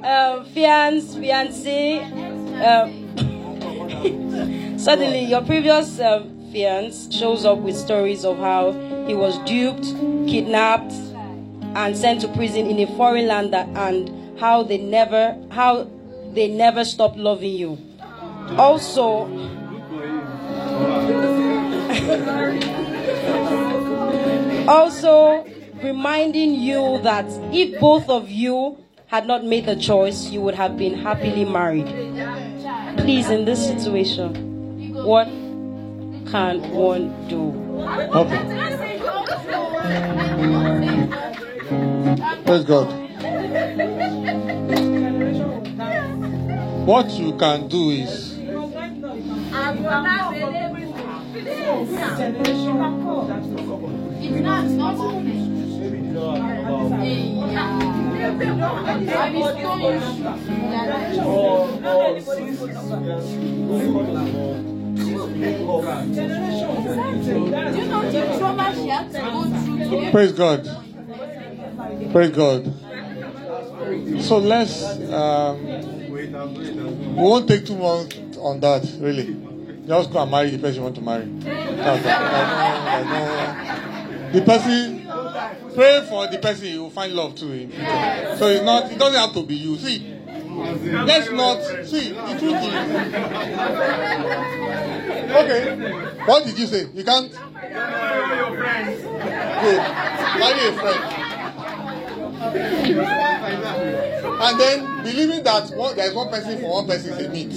um, fiance fiance. Um, suddenly, your previous um, fiance shows up with stories of how he was duped, kidnapped, and sent to prison in a foreign land, that, and how they never how they never stopped loving you. Also, also reminding you that if both of you had not made the choice, you would have been happily married. Please, in this situation, what can one do? Okay. Praise God. What you can do is praise God. Praise God. So let's um, we won't take too long on that, really. Just go and marry the person you want to marry. The person, pray for the person you will find love in future. So it's not, it doesn't have to be you. See, let's not, see, the truth is, okay, what did you say? You can't? Good. Marry a friend. And then believing that one, there is one person for one person is a need.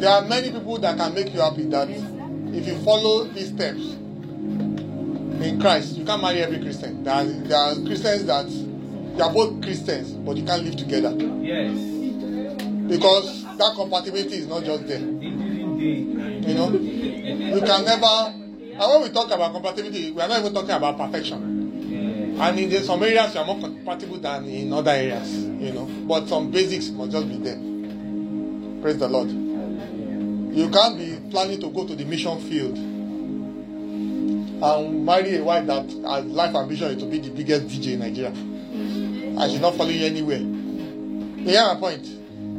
There are many people that can make you happy that if you follow these steps in Christ, you can't marry every Christian. There are, there are Christians that they are both Christians, but you can't live together Yes. because that compatibility is not just there. You know, you can never. And when we talk about compatibility, we are not even talking about perfection. Yeah. And in some areas, you are more compatible than in other areas. You know, but some basics must just be there. Praise the Lord. You can't be planning to go to the mission field and marry a wife that has life ambition to be the biggest DJ in Nigeria. I should not follow you anywhere. You hear my point?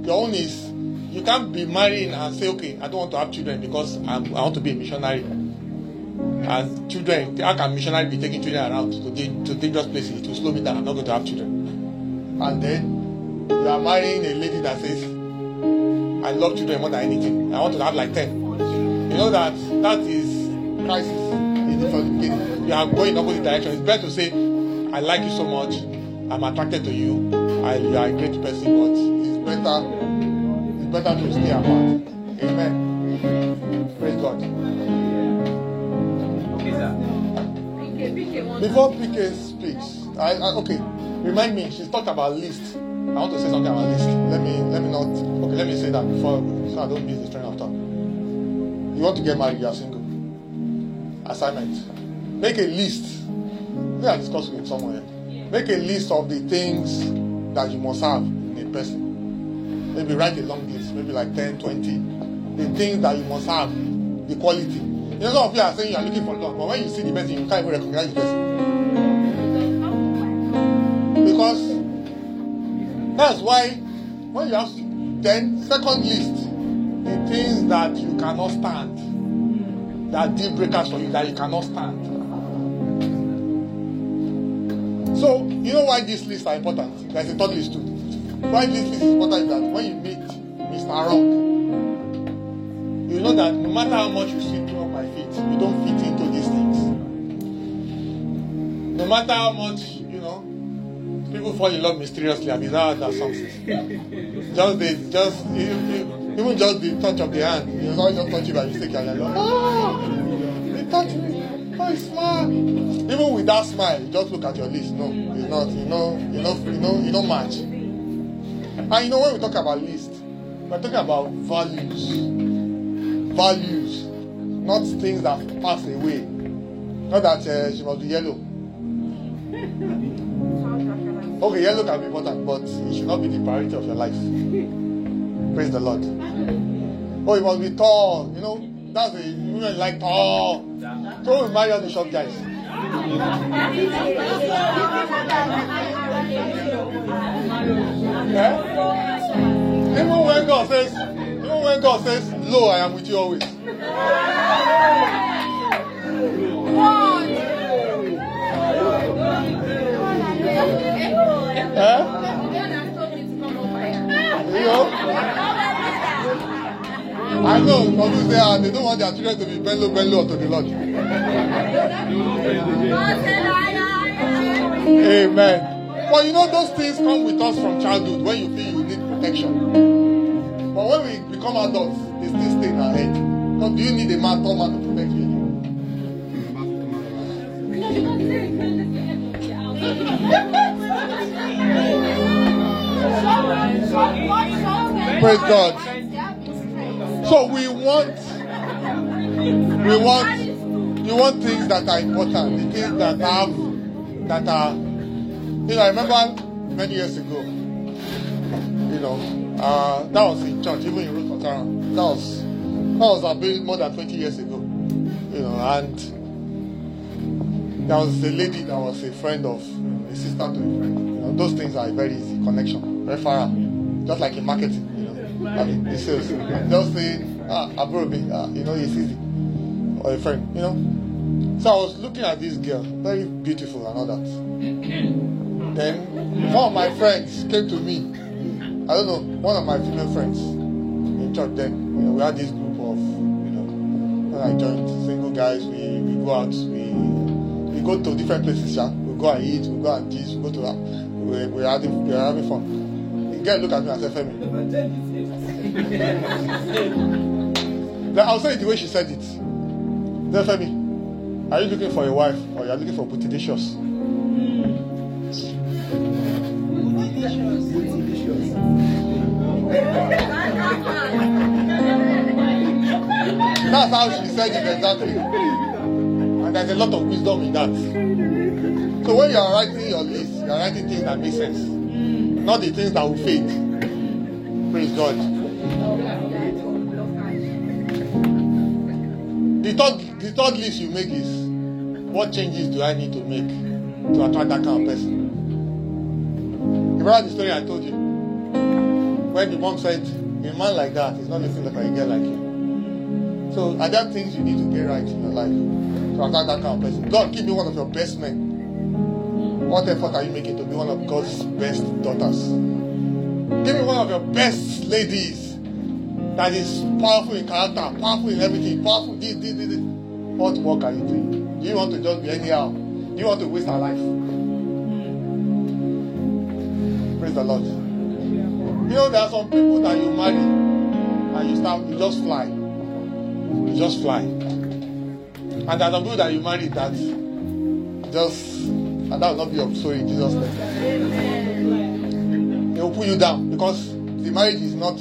Your own is you can't be marrying and say, okay, I don't want to have children because I'm, I want to be a missionary. And children, how can missionary be taking children around to, to dangerous places to slow me down? I'm not going to have children. And then you are marrying a lady that says, I love children more than anything. I want to have like 10. You know that that is crisis. You are going in opposite direction. It's better to say, I like you so much. I'm attracted to you. I, you are a great person, but it's better. It's better to stay apart. Amen. Praise God. Okay, sir. Before PK speaks, I, I okay. Remind me. She's talked about list. I want to say something about list. Let me let me not. Okay, let me say that before so I don't miss the train of thought. You want to get married? You are single. Assignment. Make a list. Maybe I discuss with someone here. Make a list of the things that you must have in a person. Maybe write a long list, maybe like 10, 20. The things that you must have, the quality. You know, some of you are saying you are looking for love, but when you see the person, you can't even recognize the person. Because that's why when you have then second list, the things that you cannot stand, that deal breakers for you that you cannot stand. So you know why these lists are important? There's a third list too. Why this list is important that when you meet Mr. Wrong, you know that no matter how much you sweep up my feet, you don't fit into these things. No matter how much, you know, people fall in love mysteriously. I mean, that, something. just the, just, you, even just the touch of the hand. You know, just touch you by mistake and you're like, oh, they touch me. Smile. Even with that smile, just look at your list. No, it's not. You know, you know, you know, you don't match. And you know, when we talk about list, we're talking about values. Values, not things that pass away. Not that uh, she must be yellow. Okay, yellow can be important, but it should not be the priority of your life. Praise the Lord. Oh, it must be tall. You know, that's the women like tall. So we marry all the short guys. Eh? Even when God says, even when God says, "Lo, I am with you always." Eh? You know? I know people say ah, they don't want their children to be bello bello to the Lord. Amen. But you know those things come with us from childhood when you feel you need protection. But when we become adults, they still stay in our head. Because do you need a man, tall man to protect you? Praise God. So we want, we want, you want things that are important, the things that have, that are, you know, I remember many years ago, you know, uh, that was in church, even in Root That was, that was a bit more than 20 years ago, you know, and there was a lady that was a friend of, a sister to a friend. You know, those things are very easy connection, out, just like in marketing. I mean, the sales. Just saying, ah, Aburo me, ah, you know, it's easy. Or a friend, you know. So I was looking at this girl, very beautiful and all that. Then one of my friends came to me. I don't know, one of my female friends in church then. You know, we had this group of, you know, when I joined single guys, we, we go out, we we go to different places, yeah. We go and eat, we go and teach, we go to that. We, we're having we're having fun. The girl look at me and said, Femi. Then I'll say it the way she said it. Then tell me, are you looking for a wife or you are looking for bootylicious? That's how she said it exactly. And there's a lot of wisdom in that. So when you are writing your list, you are writing things that make sense, mm. not the things that will fade. Praise God. The third, the third list you make is what changes do I need to make to attract that kind of person? Remember the story I told you? When the mom said, a man like that is not looking like a girl like you. So are there things you need to get right in your life to attract that kind of person? God, give me one of your best men. What effort are you making to be one of God's best daughters? Give me one of your best ladies that is powerful in character, powerful in everything, powerful this, this, this, this. What work are you doing? Do you want to just be anyhow? Do you want to waste our life? Praise the Lord. You know, there are some people that you marry and you start, you just fly. You just fly. And there are some people that you marry that just, and that will not be your story in Jesus' name. They will pull you down because the marriage is not,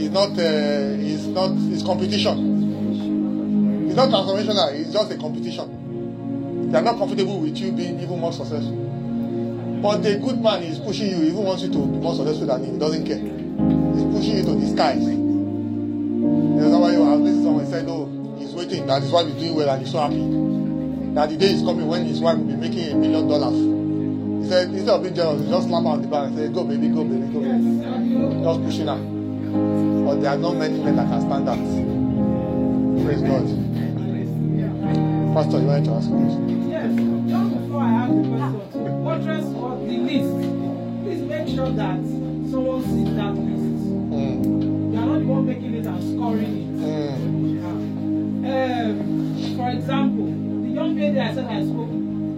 is not, uh, is not, it's competition. It's not transformational, it's just a competition. They are not comfortable with you being even more successful. But the good man is pushing you, even wants you to be more successful than him. He doesn't care. He's pushing you to the skies. You know, somebody was listening someone said, Oh, he's waiting, that his wife is doing well and he's so happy. That the day is coming when his wife will be making a million dollars. He said, instead of being jealous, he just slap on the back and say, Go baby, go baby, go baby. Just pushing her. But there are not many men that can stand that. Praise God. Pastor, you want to ask a question? Yes. Just before I ask the question, buttress of the list. Please make sure that someone sees that list. Mm. You are not the one making it and scoring it. Mm. Um, for example, the young lady I said I spoke,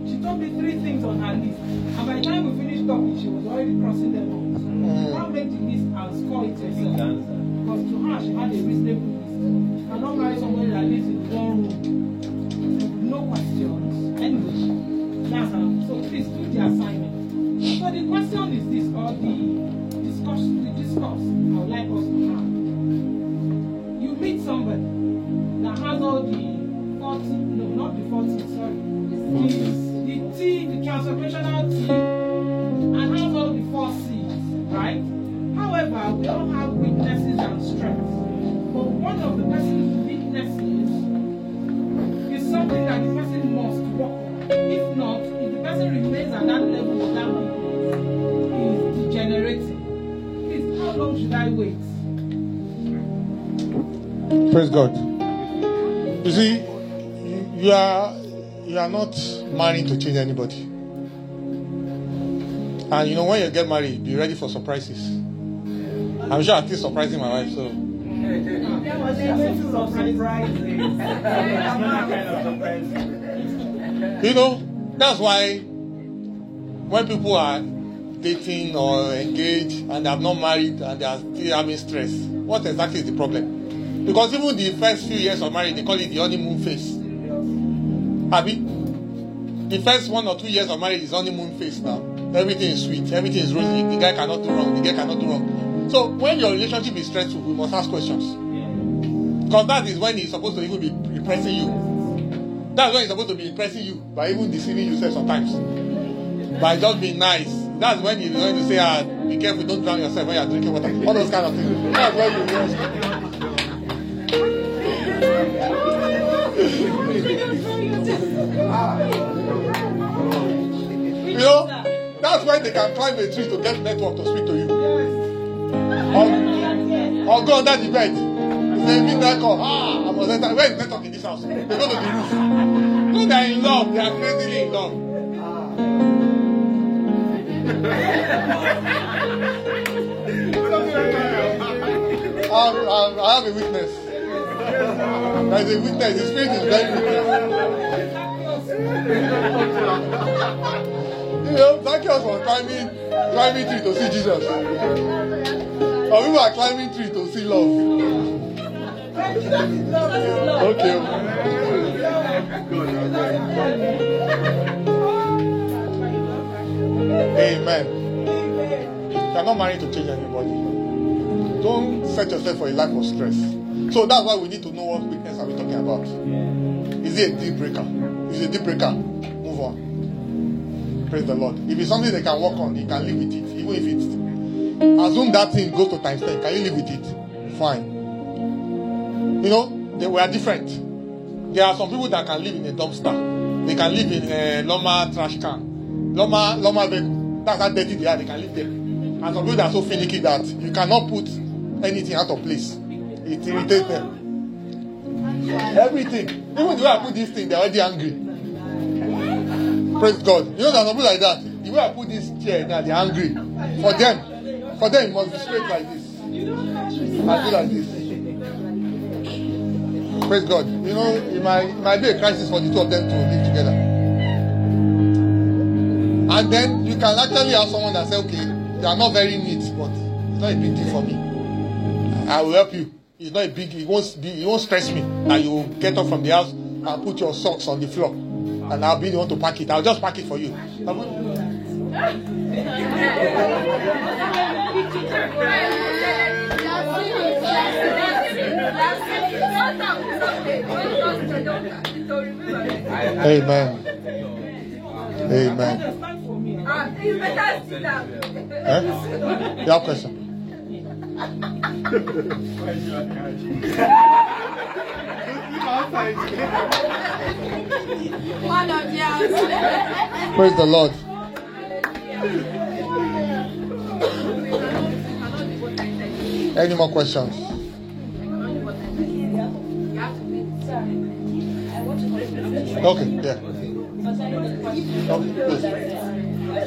she told me three things on her list. And by the time we finished talking, she was already crossing them off. Mm. can't make the and score it yourself. Because to her, she had a reasonable list. She cannot marry somebody that lives in one room. No questions. Anyway, that's. So please do the assignment. So the question is this, or the discussion, the discourse I would like us to have. You meet somebody that has all the 40, no, not the 40, sorry. The, the T, the transformational T, However, we all have weaknesses and strengths. But one of the person's weaknesses is something that the person must work. If not, if the person remains at that level of that weakness, is degenerating. Please, how long should I wait? Praise God. You see, you, are you are not marrying to change anybody. And you know when you get married, be ready for surprises. I'm sure I'm still surprising my wife, so you know that's why when people are dating or engaged and they have not married and they are still having stress, what exactly is the problem? Because even the first few years of marriage, they call it the honeymoon phase. Abi, the first one or two years of marriage is honeymoon phase now. Everything is sweet, everything is rosy. The guy cannot do wrong, the girl cannot do wrong. So when your relationship is stressful, we must ask questions. Because that is when he's supposed to even be impressing you. That's when he's supposed to be impressing you by even deceiving yourself sometimes. By just being nice. That's when he's going to say, ah, be careful, don't drown yourself when you're drinking water. All those kind of things. That's when you realize. You know, that's why they can climb a tree to get network to speak to you. Or, go under the bed. Say, midnight call. Ah, I must enter. Where is network in this house? They go to the roof. No, they are in love. They are crazily in love. Um, um, I have a witness. There is a witness. The spirit is very witness. You know, Zacchaeus was climbing, climbing tree to see Jesus. Or people are climbing tree to see love. Okay. Amen. You're not married to change anybody. Don't set yourself for a life of stress. So that's why we need to know what weakness are we talking about. Is it a deal breaker? Is it's a deal breaker, move on. Praise the Lord. If it's something they can work on, you can live with it. Even if it's assume that thing goes to times 10. Can you live with it? Fine. You know, they were different. There are some people that can live in a dumpster. They can live in a Loma trash can. Loma Loma vehicle. That's how dirty they are, they can live there. And some people that are so finicky that you cannot put anything out of place. It irritates them. Everything. Even the way I put this thing, they're already angry. Praise God. You know, there's some people like that. The way I put this chair now, they're angry. For them, for them, it must be straight like this. I do like this. Praise God. You know, it might, it might be a crisis for the two of them to live together. And then you can actually have someone that say, okay, they are not very neat, but it's not a big deal for me. I will help you. It's not a big. It won't be. It won't stress me. And you get up from the house and put your socks on the floor, and I'll be the one to pack it. I'll just pack it for you. Amen. Amen. Stand for me. Eh? You have question? Praise the Lord. Any more questions? Okay, yeah. Okay, please.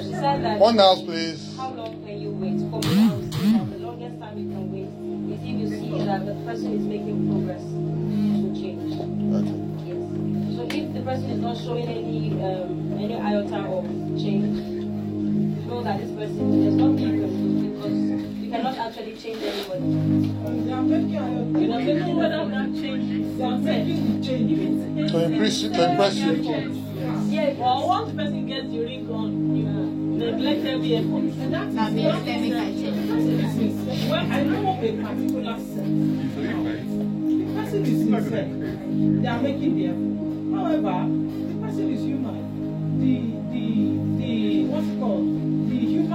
She said that One house, please. how long can you wait? For me, I would say that the longest time you can wait is if you see that the person is making progress to change. Okay. Yes. So if the person is not showing any um, any iota of change, know that this person there's nothing you can do because you cannot actually change anybody. They are making You know, a even whether that change they are making the change. To impress you, to impress you. Yeah, Or once the person gets the ring on, you neglect every effort. And that is That means not let me catch. Well, I know of a particular set. The person is sincere. They are making the effort. However, the person is human. The the the what's it called?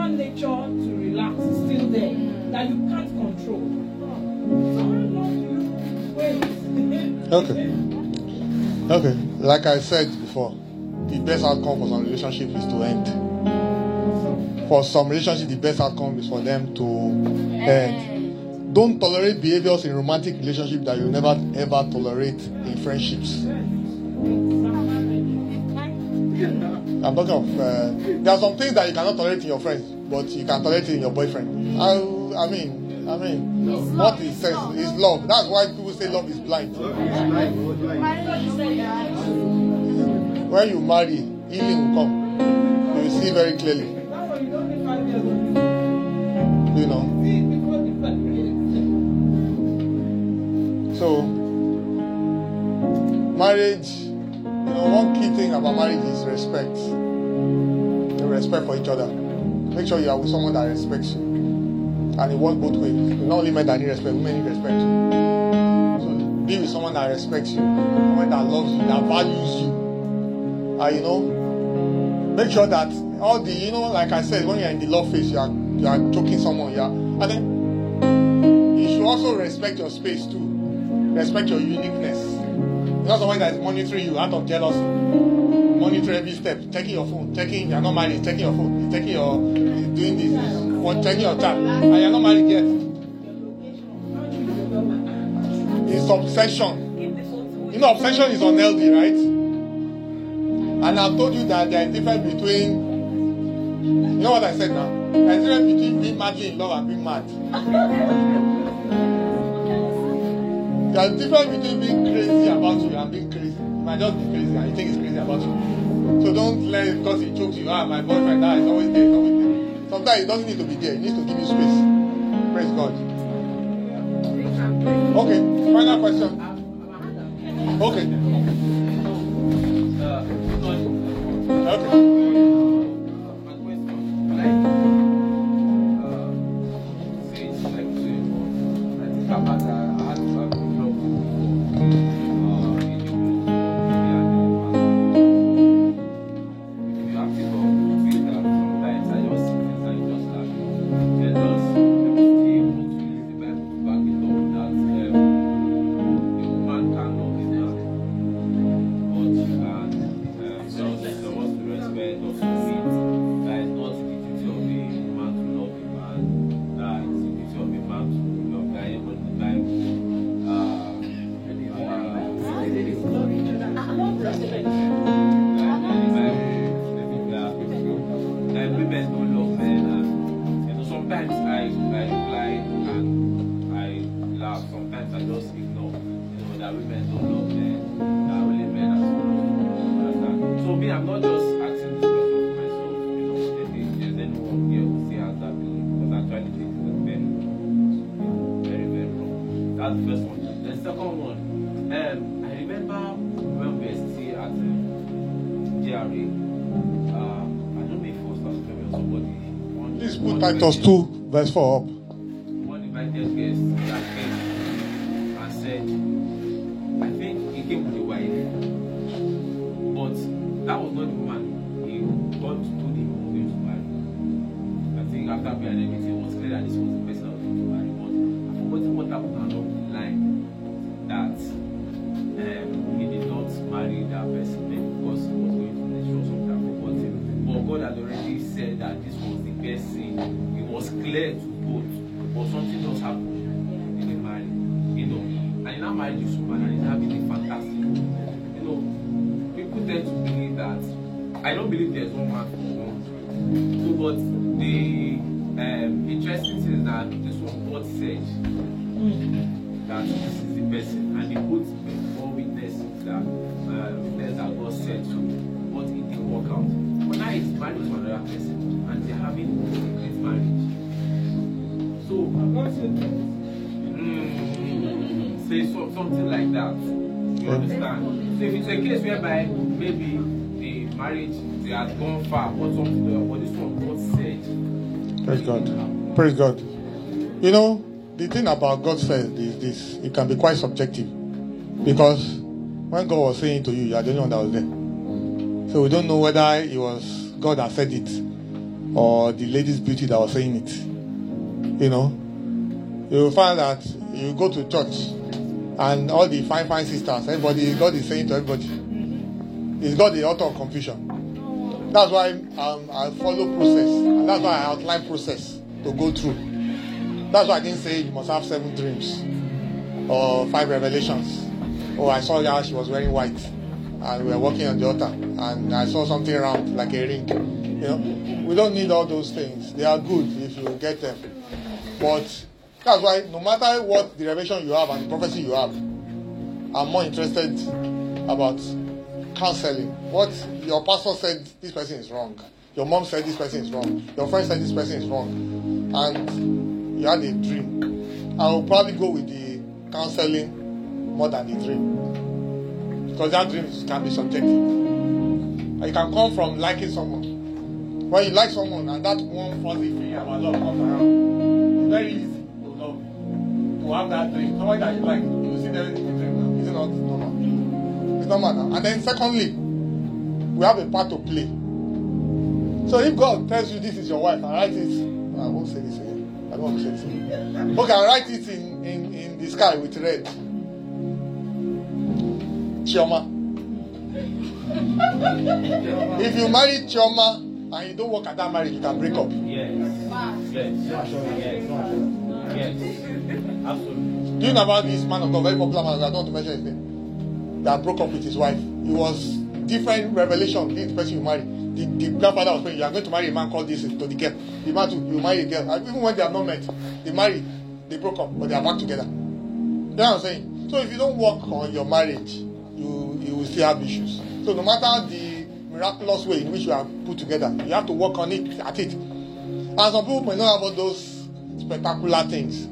Human nature to relax is still there that you can't control. So how long do you wait? Okay. Okay. Like I said before, the best outcome for some relationship is to end. For some relationship, the best outcome is for them to end. Don't tolerate behaviors in romantic relationship that you never ever tolerate in friendships. I'm talking of uh, there are some things that you cannot tolerate in your friends, but you can tolerate it in your boyfriend. I, I mean, I mean, what is sex is love. That's why people say love is blind. When you marry, healing will come. You will see very clearly. You don't need five years of You know. See before the fact. So, marriage, know, one key thing about marriage is respect. The respect for each other. Make sure you are with someone that respects you. And it works both ways. Not only men that need respect, women need respect. So, be with someone that respects you, someone that loves you, that values you. And you know, make sure that all the, you know, like I said, when you're in the love phase, you are, you are choking someone, are, and then you should also respect your space too. Respect your uniqueness. Not someone that is monitoring you out of jealousy. Monitor every step, checking your phone, checking you're not married, checking your phone, checking your doing this, one checking your chat, and you're not married yet. It's obsession. You know, obsession is unhealthy, right? And I've told you that there is difference between you know what I said now? There's difference between being madly in love and being mad. There's difference between being crazy about you and being crazy. You might just be crazy and you think it's crazy about you. So don't let it because he chokes you. Ah, my boyfriend now is always there, he's always there. Sometimes he doesn't need to be there, he needs to give you space. Praise God. Okay, final question. Okay. Okay. Titus 2, verse 4 up. one invited guest that came and said, I think he came with a wife, but that was not the woman he God told him he was going to marry. I think after behind everything, it was clear that this was the person I was going to marry, but I forgot what happened along the line that um, he did not marry that person because he was going to something I forgot him. But God had already said that this was the best was clear to both, but something just happened. He didn't marry, you know. And he now married this woman and he's having a fantastic. You know, people tend to believe that. I don't believe there's one man for one. So, but the um, interesting thing is that this one God said that this is You understand? So if it's a case whereby maybe the marriage they had gone far, but something, uh, but this one God said. Praise God. Praise God. You know, the thing about God said is this it can be quite subjective because when God was saying to you, you are the only one that was there. So we don't know whether it was God that said it or the lady's beauty that was saying it. You know, you will find that you go to church and all the fine, fine sisters, everybody, God is saying to everybody, is God the author of confusion? That's why um, I follow process, and that's why I outline process to go through. That's why I didn't say you must have seven dreams or five revelations. Oh, I saw her, she was wearing white, and we were walking on the altar, and I saw something round like a ring. You know, we don't need all those things. They are good if you get them, but that's why no matter what the revelation you have and prophecy you have, I'm more interested about counseling. What your pastor said this person is wrong. Your mom said this person is wrong. Your friend said this person is wrong. And you had a dream. I will probably go with the counseling more than the dream. Because that dream can be subjective. It can come from liking someone. When you like someone and that one fuzzy thing about love comes around, it's very easy. To have that dream. Somebody that you like, you see them in the dream now. Is it not normal? It's normal now. And then secondly, we have a part to play. So if God tells you this is your wife, and write it, I won't say this again. I don't want to say this again. Okay, I write it in, in, in the sky with red. Chioma. If you marry Chioma and you don't work at that marriage, you can break up. Yes. Yes. Yes. Yes. Absolutely. Do you know about this man of God, very popular man? I don't want to mention his name. That broke up with his wife. It was different revelation. This person you marry. The, the grandfather was saying, You are going to marry a man called this to the girl. The man too, you marry a girl. And even when they have not met, they marry, they broke up, but they are back together. You know what I'm saying? So if you don't work on your marriage, you you will still have issues. So no matter the miraculous way in which you are put together, you have to work on it at it. And some people may not have all those spectacular things,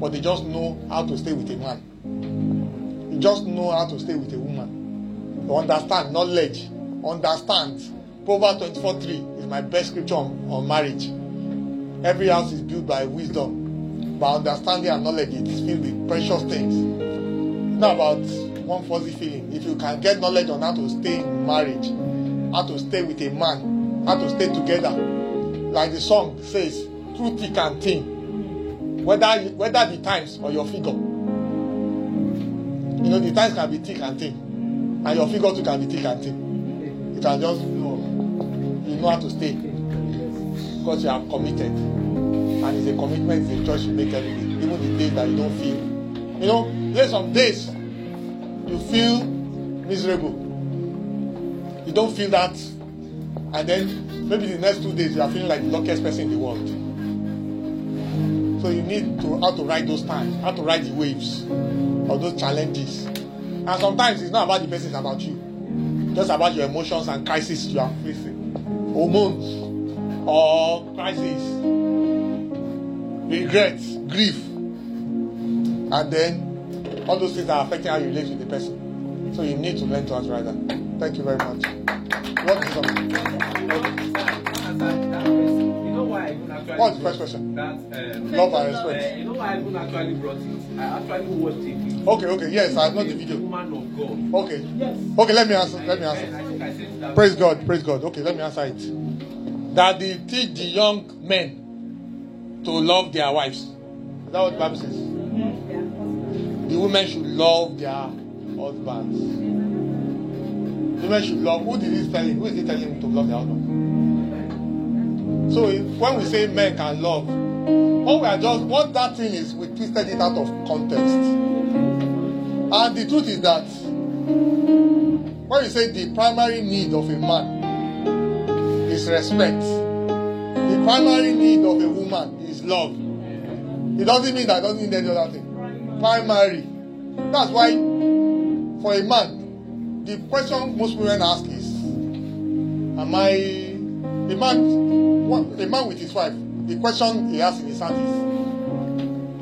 but they just know how to stay with a man. You just know how to stay with a woman. You understand knowledge, understand. Proverbs 24 3 is my best scripture on, on marriage. Every house is built by wisdom, by understanding and knowledge. It is filled with precious things. Not about one fuzzy feeling. If you can get knowledge on how to stay in marriage, how to stay with a man, how to stay together, like the song says, through thick and thin, whether whether the times or your figure. You know, the times can be thick and thin, and your figure too can be thick and thin. You can just you know, you know how to stay because you are committed, and it's a commitment a choice you make every day, even the days that you don't feel. You know, there's some days you feel miserable, you don't feel that, and then maybe the next two days you are feeling like the luckiest person in the world. So you need to how to ride those times, how to ride the waves of those challenges. And sometimes it's not about the person, it's about you. Just about your emotions and crises you are facing. Hormones or crisis, regrets, grief. And then all those things are affecting how you relate with the person. So you need to learn to answer that. Thank you very much. What What's the first question? That um, Love and uh, respect. you know why I even actually brought it? I actually watched it. Okay, okay, yes, I know the video. Woman of God. Okay. Yes. Okay, let me answer. Let me I answer. think I said that. Praise God, praise God. Okay, let me answer it. That they teach the young men to love their wives. Is that what the Bible says? The women should love their husbands. The Women should love. Who did he tell him? Who is he telling him to love their husband? So when we say men can love, what we are just what that thing is, we twisted it out of context. And the truth is that when you say the primary need of a man is respect, the primary need of a woman is love. It doesn't mean that it doesn't need any other thing. Primary. That's why for a man, the question most women ask is, am I a man? A man with his wife. The question he asks in his heart is,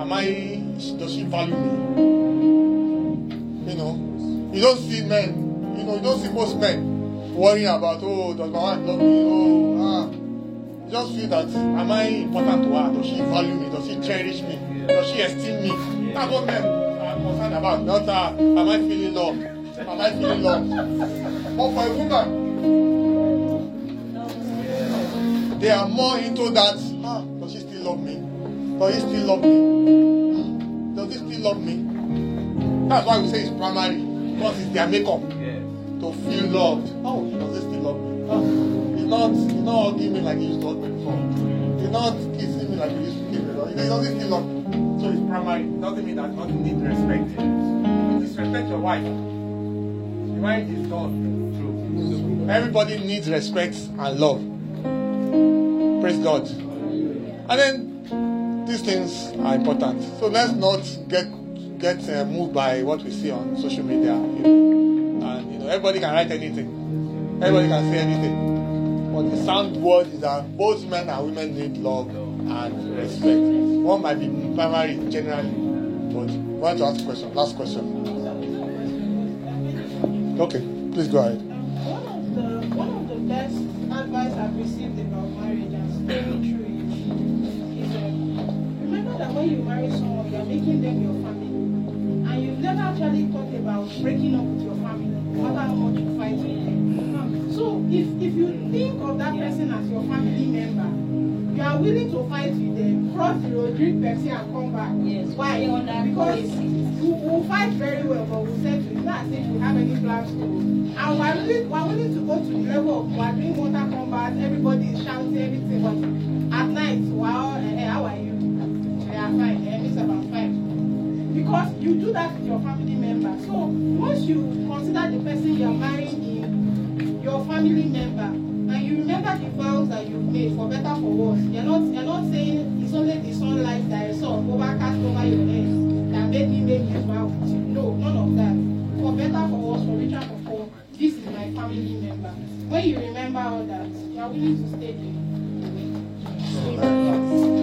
am I? Does she value me? You know, you don't see men. You know, you don't see most men worrying about, oh, does my wife love me? Oh, ah. You just feel that, am I important to her? Does she value me? Does she cherish me? Does she esteem me? That's what men are concerned about. Not, uh, am I feeling loved? Am I feeling loved? But for a woman, they are more into that. Ah, does she still love me? Does he still love me? Does he still love me? That's why we say it's primary. Because it's their makeup to feel loved. Oh, does he still love me? Ah, he's not, he's not hugging me like he used to hug me before. He's not kissing me like he used to kiss me. He doesn't still love me. So it's primary. It doesn't mean that you don't need respect. Disrespect your wife. The wife is God. True. Everybody needs respect and love. Praise God. And then these things are important. So let's not get get uh, moved by what we see on social media. You know. And you know, everybody can write anything. Everybody can say anything. But the sound word is that both men and women need love and respect. One might be primary generally, but I want to ask a question. Last question. Okay, please go ahead. One of the one of the best breaking up with your family, no matter how much you fight with them. So if if you think of that person as your family member, you are willing to fight with them, cross the road, drink Pepsi, and come back. Yes, Why? we on that Because we will fight very well, but we'll say settle. It's not if we have any plans to. And we're willing, we're willing to go to the level of we're doing water combat, everybody is shouting everything, but at night, wow, eh, how are you? They are fine, eh, Miss about fine. Because you do that with your family member. Once you consider the person you're marrying in your family member, and you remember the vows that you've made for better for worse, you're not you're not saying it's only the sunlight that I saw overcast over your head that made me make this vow you. No, none of that. For better for worse, for richer for poor, this is my family member. When you remember all that, you are willing to stay there.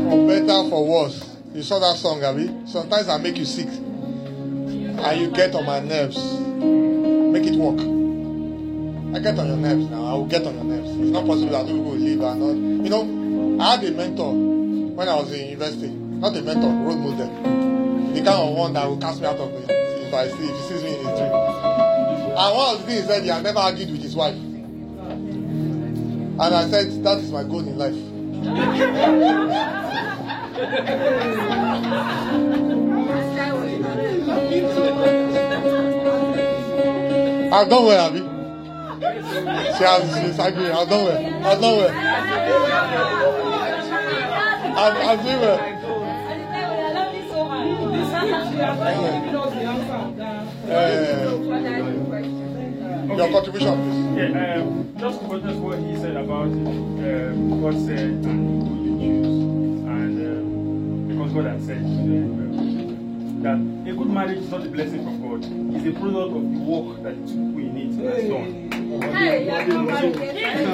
For better, for worse. You saw that song, Abby? Sometimes I make you sick. And you get on my nerves. Make it work. I get on your nerves now. I will get on your nerves. It's not possible that people will leave and not. You know, I had a mentor when I was in university. Not a mentor, role model. The kind of one that will cast me out of it if I see if he sees me in his dream. And one of the things he said, he had never argued with his wife. And I said, that is my goal in life. you so much. This week, she has already given us the answer. Uh, your contribution, please. Yeah, um, just to what he said about um, God said, and who you choose, and um, because God has said, know, um, that a good marriage is not a blessing from God; it's a product of the work that two people in it has done. Hey, yeah,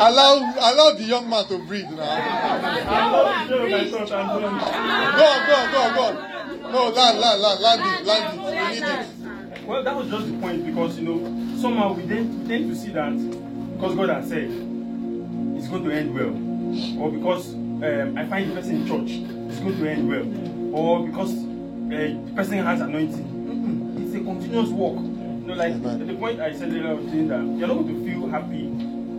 Allow, allow the young man to breathe now. Go on, go on, go on, go on. No, land, land, land, land it, land it. We need it. Well, that was just the point because you know somehow we tend, we tend to see that because God has said it's going to end well, or because um, I find the person in church it's going to end well, or because uh, the person has anointing. Mm-mm. It's a continuous walk. You know, like Amen. the point I said earlier I was saying that you're not going to feel happy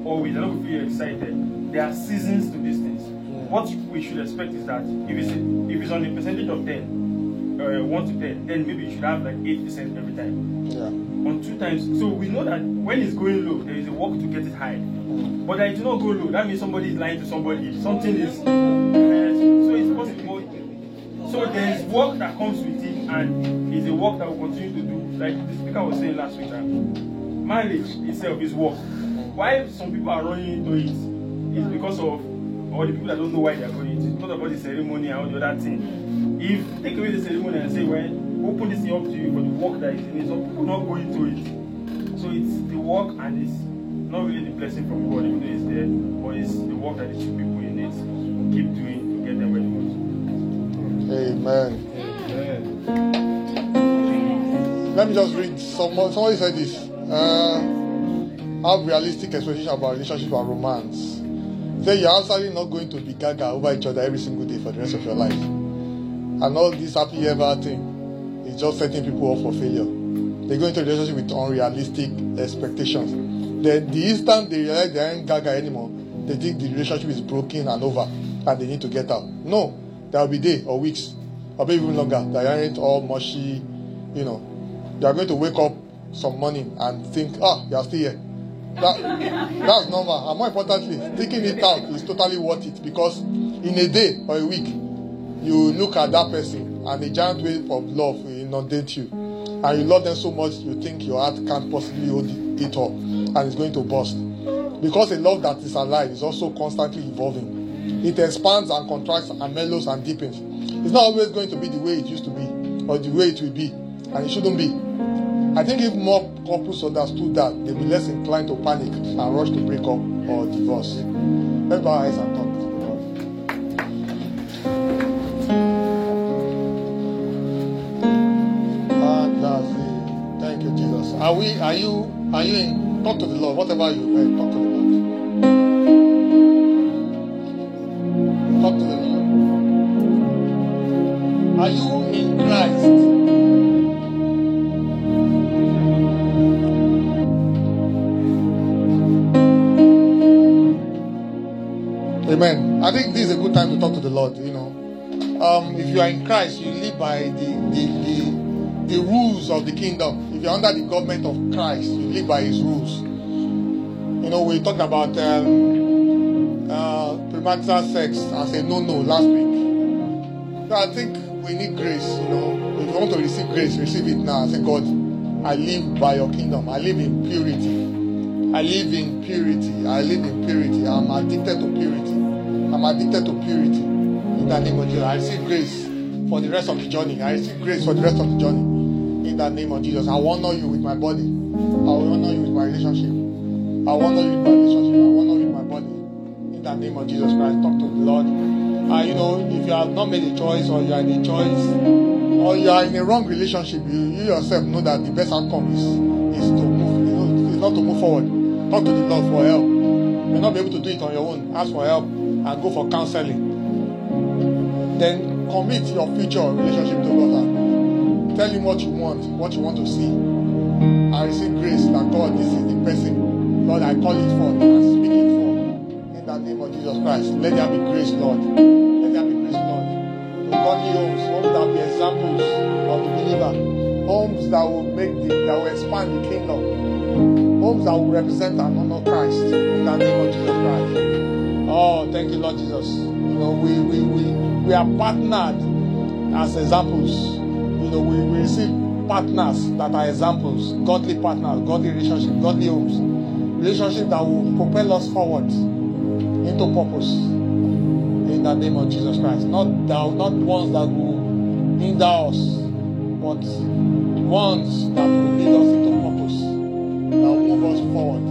always. You're not going to feel excited. There are seasons to these things. What we should expect is that if it's if it's on a percentage of ten, uh, one to ten, then maybe you should have like eight percent every time Yeah. On two times. So we know that when it's going low, there is a work to get it high. But that it do not go low, that means somebody is lying to somebody. Something is. Uh, so it's possible. So there is work that comes with it, and it's a work that will continue to do. Like the speaker was saying last week, that marriage itself is work. Why some people are running into it is because of or the people that don't know why they are going, it's not about the ceremony and all the other thing. If take away the ceremony and say, well, open this thing up to you for the work that is in it, some people not go into it. So it's the work and it's not really the blessing from God, even though it's there, but it's the work that the two people in it keep doing to get them where they want. Amen. Amen. Let me just read. Someone, somebody said this. Uh, have realistic expectations about relationship and romance. Say you're absolutely not going to be gaga over each other every single day for the rest of your life. And all this happy ever thing is just setting people up for failure. They go into a relationship with unrealistic expectations. Then the instant they realize they aren't gaga anymore, they think the relationship is broken and over and they need to get out. No, there will be days or weeks or maybe even longer that aren't all mushy, you know. They are going to wake up some morning and think, ah, you are still here. That, that's normal. And more importantly, taking it out is totally worth it because in a day or a week, you look at that person and a giant wave of love inundate you. And you love them so much, you think your heart can't possibly hold it up and it's going to burst. Because a love that is alive is also constantly evolving. It expands and contracts and mellows and deepens. It's not always going to be the way it used to be or the way it will be, and it shouldn't be. I think if more couples understood that, they'd be less inclined to panic and rush to break up or divorce. Our eyes and Are we? Are you? Are you in? Talk to the Lord. Whatever you heard, talk to the Lord. Talk to the Lord. Are you in Christ? Amen. I think this is a good time to talk to the Lord. You know, um, if you are in Christ, you live by the, the, the, the rules of the kingdom. If you're under the government of Christ, you live by His rules. You know, we talked about um, uh, premarital sex as a no-no last week. So I think we need grace. You know, if you want to receive grace, receive it now. Say, God, I live by Your kingdom. I live in purity. I live in purity. I live in purity. I'm addicted to purity. I'm addicted to purity. In the name of Jesus. I receive grace for the rest of the journey. I receive grace for the rest of the journey. The name of Jesus. I honor you with my body. I honor you with my relationship. I honor you with my relationship. I honor you with my body. In the name of Jesus Christ. Talk to the Lord. Uh, you know, if you have not made a choice or you are in a choice or you are in a wrong relationship, you, you yourself know that the best outcome is, is to move, you know, is not to move forward. Talk to the Lord for help. You may not be able to do it on your own. Ask for help and go for counseling. Then commit your future relationship to God. Tell him what you want, what you want to see. I receive grace that God, this is the person. Lord, I call it forth and speak it forth. In the name of Jesus Christ. Let there be grace, Lord. Let there be grace, Lord. To godly homes, homes that will be examples of the believer. Homes that will make the, that will expand the kingdom. Homes that will represent and honor Christ. In the name of Jesus Christ. Oh, thank you, Lord Jesus. You know, we we, we, we are partnered as examples. Know, we, we receive partners that are examples, godly partners, godly relationship, godly homes, relationship that will propel us forward into purpose. In the name of Jesus Christ. Not that, not ones that will hinder us, but ones that will lead us into purpose, that will move us forward.